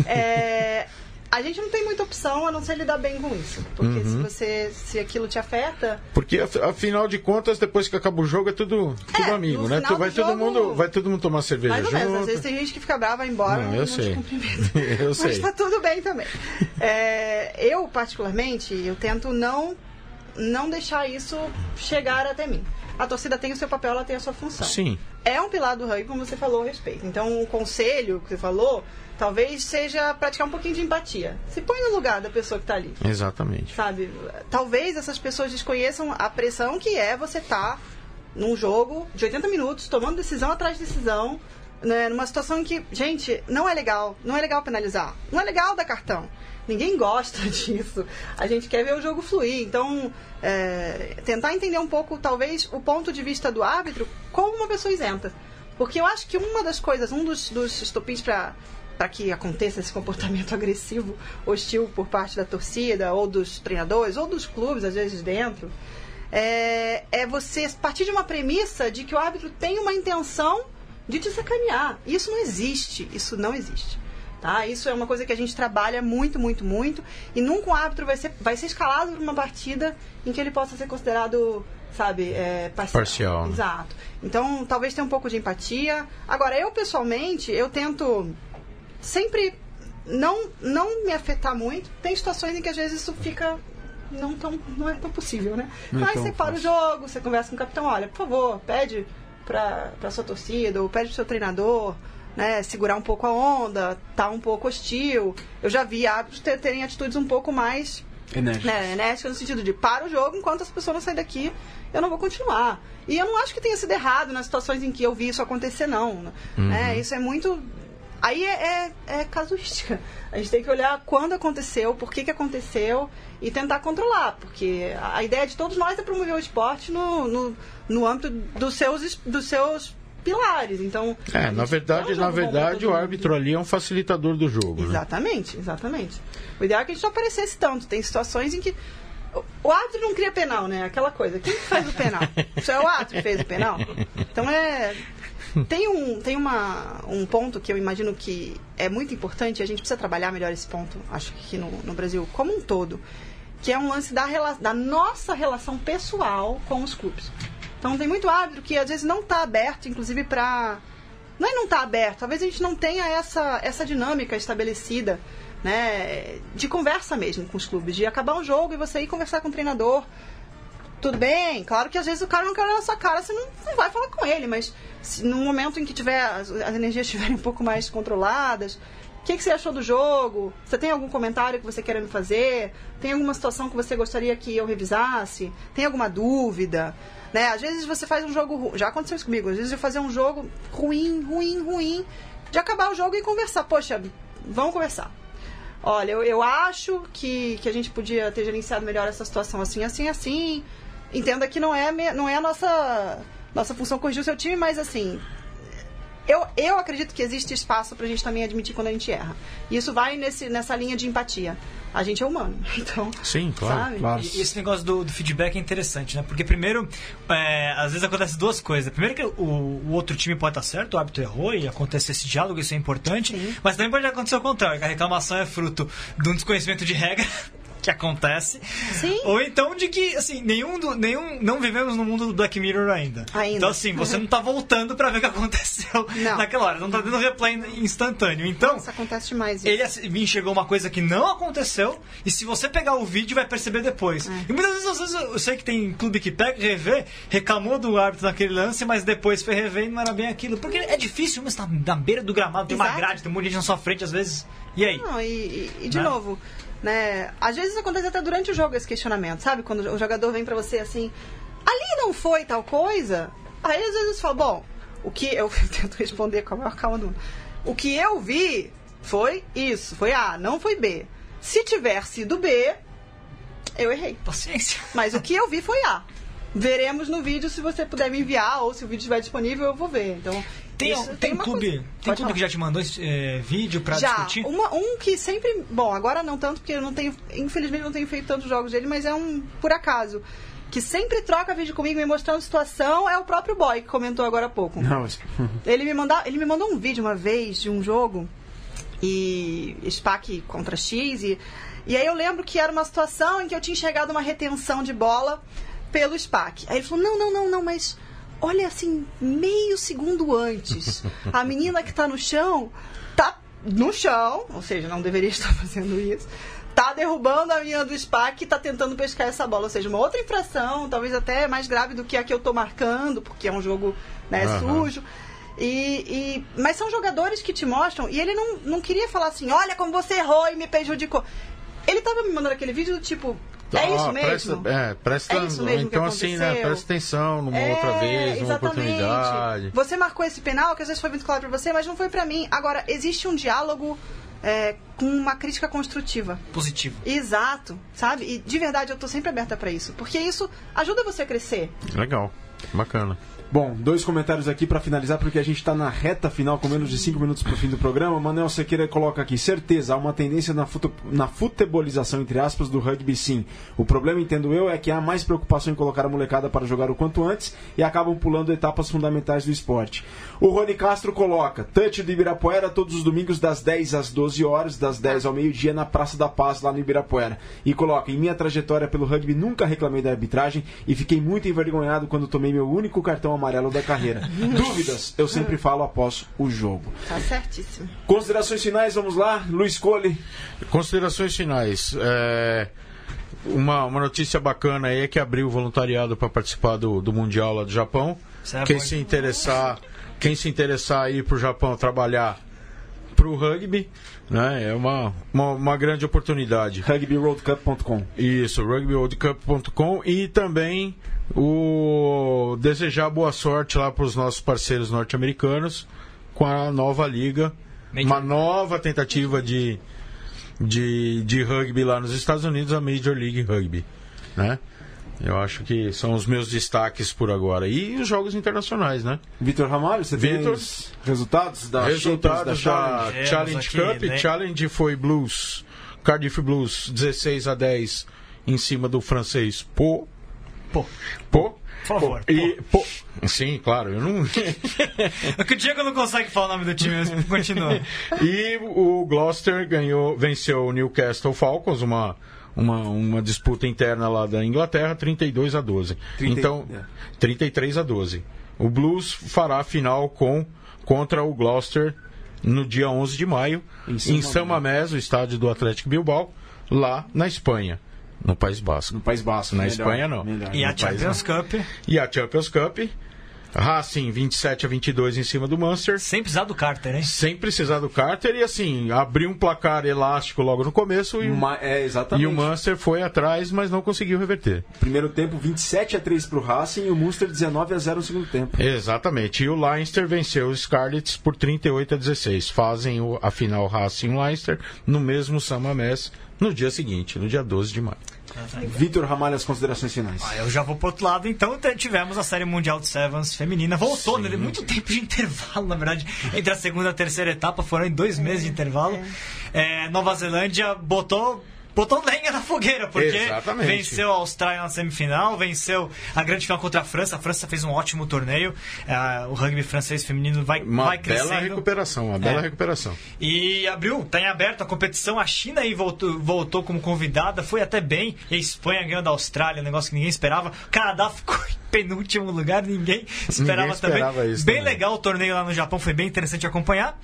É, a gente não tem muita opção a não ser lidar bem com isso. Porque Uhum. se você. se aquilo te afeta, Porque af- afinal de contas, depois que acaba o jogo, é tudo, tudo É, amigo, né? Tu- vai do todo mundo, vai todo mundo tomar cerveja mais ou menos. junto. Às vezes tem gente que fica brava, vai embora, Não, não, eu te sei. (laughs) Eu Mas sei. tá tudo bem também. É, eu, particularmente, eu tento não, não deixar isso chegar até mim. A torcida tem o seu papel, ela tem a sua função. Sim. É um pilar do rugby, como você falou a respeito. Então, o conselho que você falou, talvez seja praticar um pouquinho de empatia. Se põe no lugar da pessoa que está ali Exatamente. sabe? Talvez essas pessoas desconheçam a pressão que é você estar num jogo de 80 minutos, tomando decisão atrás de decisão, né, numa situação em que, gente, não é legal, não é legal penalizar, não é legal dar cartão. Ninguém gosta (laughs) disso. A gente quer ver o jogo fluir. Então, é, tentar entender um pouco, talvez, o ponto de vista do árbitro como uma pessoa isenta. Porque eu acho que uma das coisas, um dos, dos estopins para para que aconteça esse comportamento (laughs) agressivo, hostil por parte da torcida, ou dos treinadores, ou dos clubes, às vezes dentro, é, é você partir de uma premissa de que o árbitro tem uma intenção de te sacanear. Isso não existe. Isso não existe. Tá? Isso é uma coisa que a gente trabalha muito, muito, muito. E nunca o árbitro vai ser, vai ser escalado para uma partida em que ele possa ser considerado, sabe, é, parcial. Parcial, né? Exato. Então, talvez tenha um pouco de empatia. Agora, eu pessoalmente, eu tento sempre não, não me afetar muito. Tem situações em que às vezes isso fica não, tão, não é tão possível, né? Não é Mas tão você para o jogo, você conversa com o capitão, olha, por favor, pede pra sua torcida, ou pede pro seu treinador, né, segurar um pouco a onda, tá um pouco hostil. Eu já vi ter- terem atitudes um pouco mais Enérgico. né, enérgica no sentido de para o jogo, enquanto as pessoas não saírem daqui, eu não vou continuar. E eu não acho que tenha sido errado nas situações em que eu vi isso acontecer, não. Né? Isso é muito. Aí é, é, é casuística. A gente tem que olhar quando aconteceu, por que, que aconteceu e tentar controlar. Porque a ideia de todos nós é promover o esporte no, no, no âmbito dos seus, dos seus pilares. Então, É, na verdade, na verdade, o árbitro ali é um facilitador do jogo, né? Exatamente, exatamente. O ideal é que a gente não aparecesse tanto. Tem situações em que. o- árbitro não cria penal, né? Aquela coisa. Quem que faz o penal? (laughs) Isso é o árbitro que fez o penal? Então é. Tem, um, tem uma, um ponto que eu imagino que é muito importante, e a gente precisa trabalhar melhor esse ponto, acho que aqui no, no Brasil como um todo, que é um lance da, da nossa relação pessoal com os clubes. Então tem muito árbitro que às vezes não está aberto, inclusive para não é não tá aberto, talvez a gente não tenha essa, essa dinâmica estabelecida, né, de conversa mesmo com os clubes, de acabar um jogo e você ir conversar com o treinador. Tudo bem, claro que às vezes o cara não quer olhar na sua cara, você não, não vai falar com ele, mas se, no momento em que tiver as, as energias (laughs) estiverem um pouco mais controladas, que, que você achou do jogo? Você tem algum comentário que você queira me fazer? Tem alguma situação que você gostaria que eu revisasse? Tem alguma dúvida? Né? Às vezes você faz um jogo. Já aconteceu isso comigo. Às vezes eu fazer um jogo ruim, ruim, ruim. De acabar o jogo e conversar. Poxa, vamos conversar. Olha, eu, eu acho que, que a gente podia ter gerenciado melhor essa situação assim, assim, assim. Entenda que não é, não é a nossa, nossa função corrigir o seu time, mas assim. Eu, eu acredito que existe espaço pra gente também admitir quando a gente erra. E isso vai nesse, nessa linha de empatia. A gente é humano, (laughs) então. Sim, claro. Claro. E esse negócio do, do feedback é interessante, né? Porque primeiro, é, às vezes acontece duas coisas. Primeiro que o, o outro time pode estar certo, o árbitro errou e acontece esse diálogo, isso é importante. Sim. Mas também pode acontecer o contrário, que a reclamação é fruto de um desconhecimento de regra. Que acontece. Sim. Ou então de que, assim, nenhum, do, nenhum. Não vivemos no mundo do Black Mirror ainda. Ainda. Então, assim, você não tá voltando pra ver o que aconteceu (laughs) Não. naquela hora. Não tá dando replay instantâneo. Então, Isso acontece demais. Isso. ele assi- me enxergou uma coisa que não aconteceu, e se você pegar o vídeo, vai perceber depois. É. E muitas vezes, às vezes, eu sei que tem clube que pega revê, reclamou do árbitro naquele lance, mas depois foi rever e não era bem aquilo. Porque é difícil, mas tá na beira do gramado, tem uma Exato. grade, tem um monte de gente na sua frente, às vezes. E aí? Não, e, e- e de Né? novo, né? Às vezes acontece até durante o jogo esse questionamento, sabe? Quando o jogador vem pra você assim, ali não foi tal coisa. Aí às vezes fala, bom, o que eu (laughs) tento responder com a maior calma do mundo. O que eu vi foi isso, foi A, não foi B. Se tiver sido B, eu errei. Paciência. Mas o que eu vi foi A. veremos no vídeo se você puder me enviar ou se o vídeo estiver disponível, eu vou ver. Então, Tem, isso- tem, uma clube, coisa- tem clube que já te mandou é, vídeo pra Já, discutir? uma- um que sempre. Bom, agora não tanto, porque eu não tenho. Infelizmente não tenho feito tantos jogos dele, mas é um por acaso. Que sempre troca vídeo comigo me mostrando situação é o próprio boy que comentou agora há pouco. Não, mas- (laughs) Ele me, manda, ele me mandou um vídeo uma vez de um jogo e SPAC contra X e, e aí eu lembro que era uma situação em que eu tinha enxergado uma retenção de bola pelo SPAC. Aí ele falou: "Não, não, não, não, mas olha assim, meio segundo antes, a menina que tá no chão tá no chão, ou seja, não deveria (laughs) estar fazendo isso. Tá derrubando a menina do SPAC e tá tentando pescar essa bola. Ou seja, uma outra infração, talvez até mais grave do que a que eu tô marcando, porque é um jogo né, Aham. sujo. E, e- mas são jogadores que te mostram, e ele não, não queria falar assim, olha como você errou e me prejudicou. Ele tava me mandando aquele vídeo do tipo, é Ah, isso mesmo? Presta, é, presta, É isso mesmo que então assim, né, presta atenção numa É, outra vez, numa exatamente. oportunidade. Você marcou esse penal, que às vezes foi muito claro pra você, mas não foi pra mim. Agora, existe um diálogo é, com uma crítica construtiva. Positivo. Exato, sabe? E de verdade eu tô sempre aberta pra isso, porque isso ajuda você a crescer. Legal, bacana. Bom, dois comentários aqui pra finalizar, porque a gente tá na reta final, com menos de 5 minutos pro fim do programa. Manuel Sequeira coloca aqui: certeza, há uma tendência na, fute- na futebolização, entre aspas, do rugby, sim. O problema, entendo eu, é que há mais preocupação em colocar a molecada para jogar o quanto antes e acabam pulando etapas fundamentais do esporte. O Rony Castro coloca: touch do Ibirapuera todos os domingos, das 10 às 12 horas, das 10 ao meio-dia, na Praça da Paz, lá no Ibirapuera. E coloca: em minha trajetória pelo rugby, nunca reclamei da arbitragem e fiquei muito envergonhado quando tomei meu único cartão amarelo da carreira. (laughs) Dúvidas, eu sempre falo após o jogo. Tá certíssimo. Considerações finais, vamos lá. Luiz Cole. Considerações finais. É, uma, uma notícia bacana aí é que abriu o voluntariado para participar do, do Mundial lá do Japão. Isso é Quem se interessar, quem se interessar a ir para o Japão trabalhar para o rugby, né, é uma, uma, uma grande oportunidade. rugbyworldcup.com. Isso, rugbyworldcup.com e também o desejar boa sorte lá para os nossos parceiros norte-americanos com a nova liga, Major uma nova tentativa de, de, de rugby lá nos Estados Unidos, a Major League Rugby, né? Eu acho que são os meus destaques por agora. E os jogos internacionais, né? Vitor Ramalho, você os resultados da Shapers, da Resultados da Challenge? Challenge Temos aqui, Cup. né? Challenge foi Blues, Cardiff Blues 16 a 10 em cima do francês Po. Pô, Po. por favor. E, pô, sim, claro, eu não. (laughs) É que o Diego não consegue falar o nome do time, mas continua. (laughs) e o Gloucester ganhou, venceu o Newcastle Falcons, uma, uma, uma disputa interna lá da Inglaterra, 32 a 12. 30 então, é. 33 a 12. O Blues fará a final com, contra o Gloucester no dia 11 de maio, Em San Mamés, o estádio do Atlético Bilbao, lá na Espanha, no País Basco. No País Basco. Na melhor, Espanha, não. melhor. E a No país, Champions Cup, E a Champions Cup, Racing 27 a 22 em cima do Munster. sem precisar do Carter, hein? sem precisar do Carter e assim, abriu um placar elástico logo no começo e, o- Ma- é, e exatamente. o Munster foi atrás, mas não conseguiu reverter. Primeiro tempo 27 a 3 pro Racing e o Munster 19 a 0 no segundo tempo. Exatamente. E o Leinster venceu os Scarlets por 38 a 16. Fazem o- a final Racing e Leinster no mesmo San Mamés no dia seguinte, no dia 12 de maio. Vitor Ramalho, as considerações finais. Ah, eu já vou pro outro lado, então tivemos a série mundial de Sevens feminina. Voltou, né? Deu muito tempo de intervalo, na verdade. Entre a segunda e a terceira etapa, foram em dois meses de intervalo. É, Nova Zelândia botou. Botou lenha na fogueira, porque Exatamente. venceu a Austrália na semifinal, venceu a grande final contra a França. A França fez um ótimo torneio. É, o rugby francês feminino vai, Uma vai bela crescendo. recuperação, uma bela É. recuperação. E abriu, tá em aberto a competição. A China aí voltou, voltou como convidada, foi até bem. E a Espanha ganhou da Austrália, um negócio que ninguém esperava. O Canadá (laughs) ficou em penúltimo lugar, ninguém esperava, Ninguém esperava também. isso bem também. legal o torneio lá no Japão, foi bem interessante acompanhar.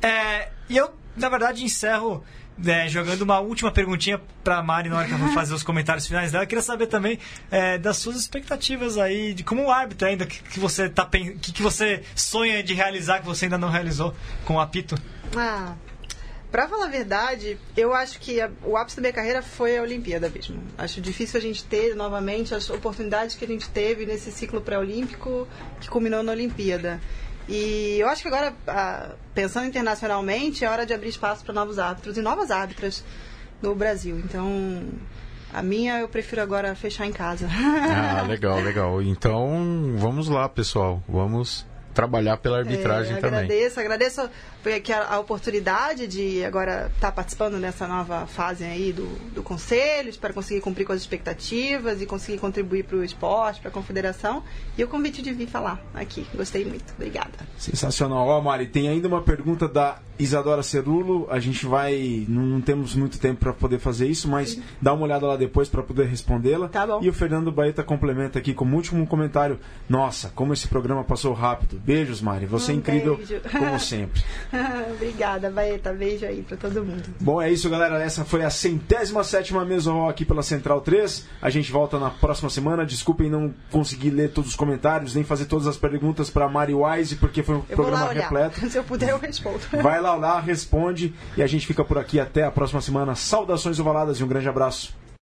É, e eu, na verdade, encerro. É, jogando uma última perguntinha pra Mari na hora que eu (laughs) vou fazer os comentários finais dela. Eu queria saber também é, das suas expectativas aí, de como árbitro ainda, que, que você tá que, que você sonha de realizar que você ainda não realizou com o apito. Ah, pra falar a verdade, eu acho que a- o ápice da minha carreira foi a Olimpíada mesmo. Acho difícil a gente ter novamente as oportunidades que a gente teve nesse ciclo pré-olímpico que culminou na Olimpíada. E eu acho que agora, ah, pensando internacionalmente, é hora de abrir espaço para novos árbitros e novas árbitras no Brasil. Então, A minha eu prefiro agora fechar em casa. Ah, legal, legal. Então, vamos lá, pessoal. Vamos trabalhar pela (laughs) arbitragem É, também. agradeço, agradeço foi aqui a, a oportunidade de agora estar participando nessa nova fase aí do, do conselho, espero conseguir cumprir com as expectativas e conseguir contribuir para o esporte, para a confederação e o convite de vir falar aqui. Gostei muito, obrigada. Sensacional. Ó, Mari, tem ainda uma pergunta da Isadora Cerulo. A gente vai. Não, não temos muito tempo para poder fazer isso, mas dá uma olhada lá depois para poder respondê-la. Tá bom. E o Fernando Baeta complementa aqui como último comentário. Nossa, como esse programa passou rápido. Beijos, Mari. Você é Um incrível beijo. como sempre. (laughs) (laughs) obrigada, Baeta. Beijo aí para todo mundo. Bom, é isso, galera. Essa foi a centésima sétima mesa aqui pela Central 3. A gente volta na próxima semana. Desculpem não conseguir ler todos os comentários, nem fazer todas as perguntas para Mari Wise, porque foi um Eu programa repleto. (laughs) Se eu puder, eu respondo. (laughs) Vai lá, lá, responde e a gente fica por aqui até a próxima semana. Saudações ovaladas e um grande abraço.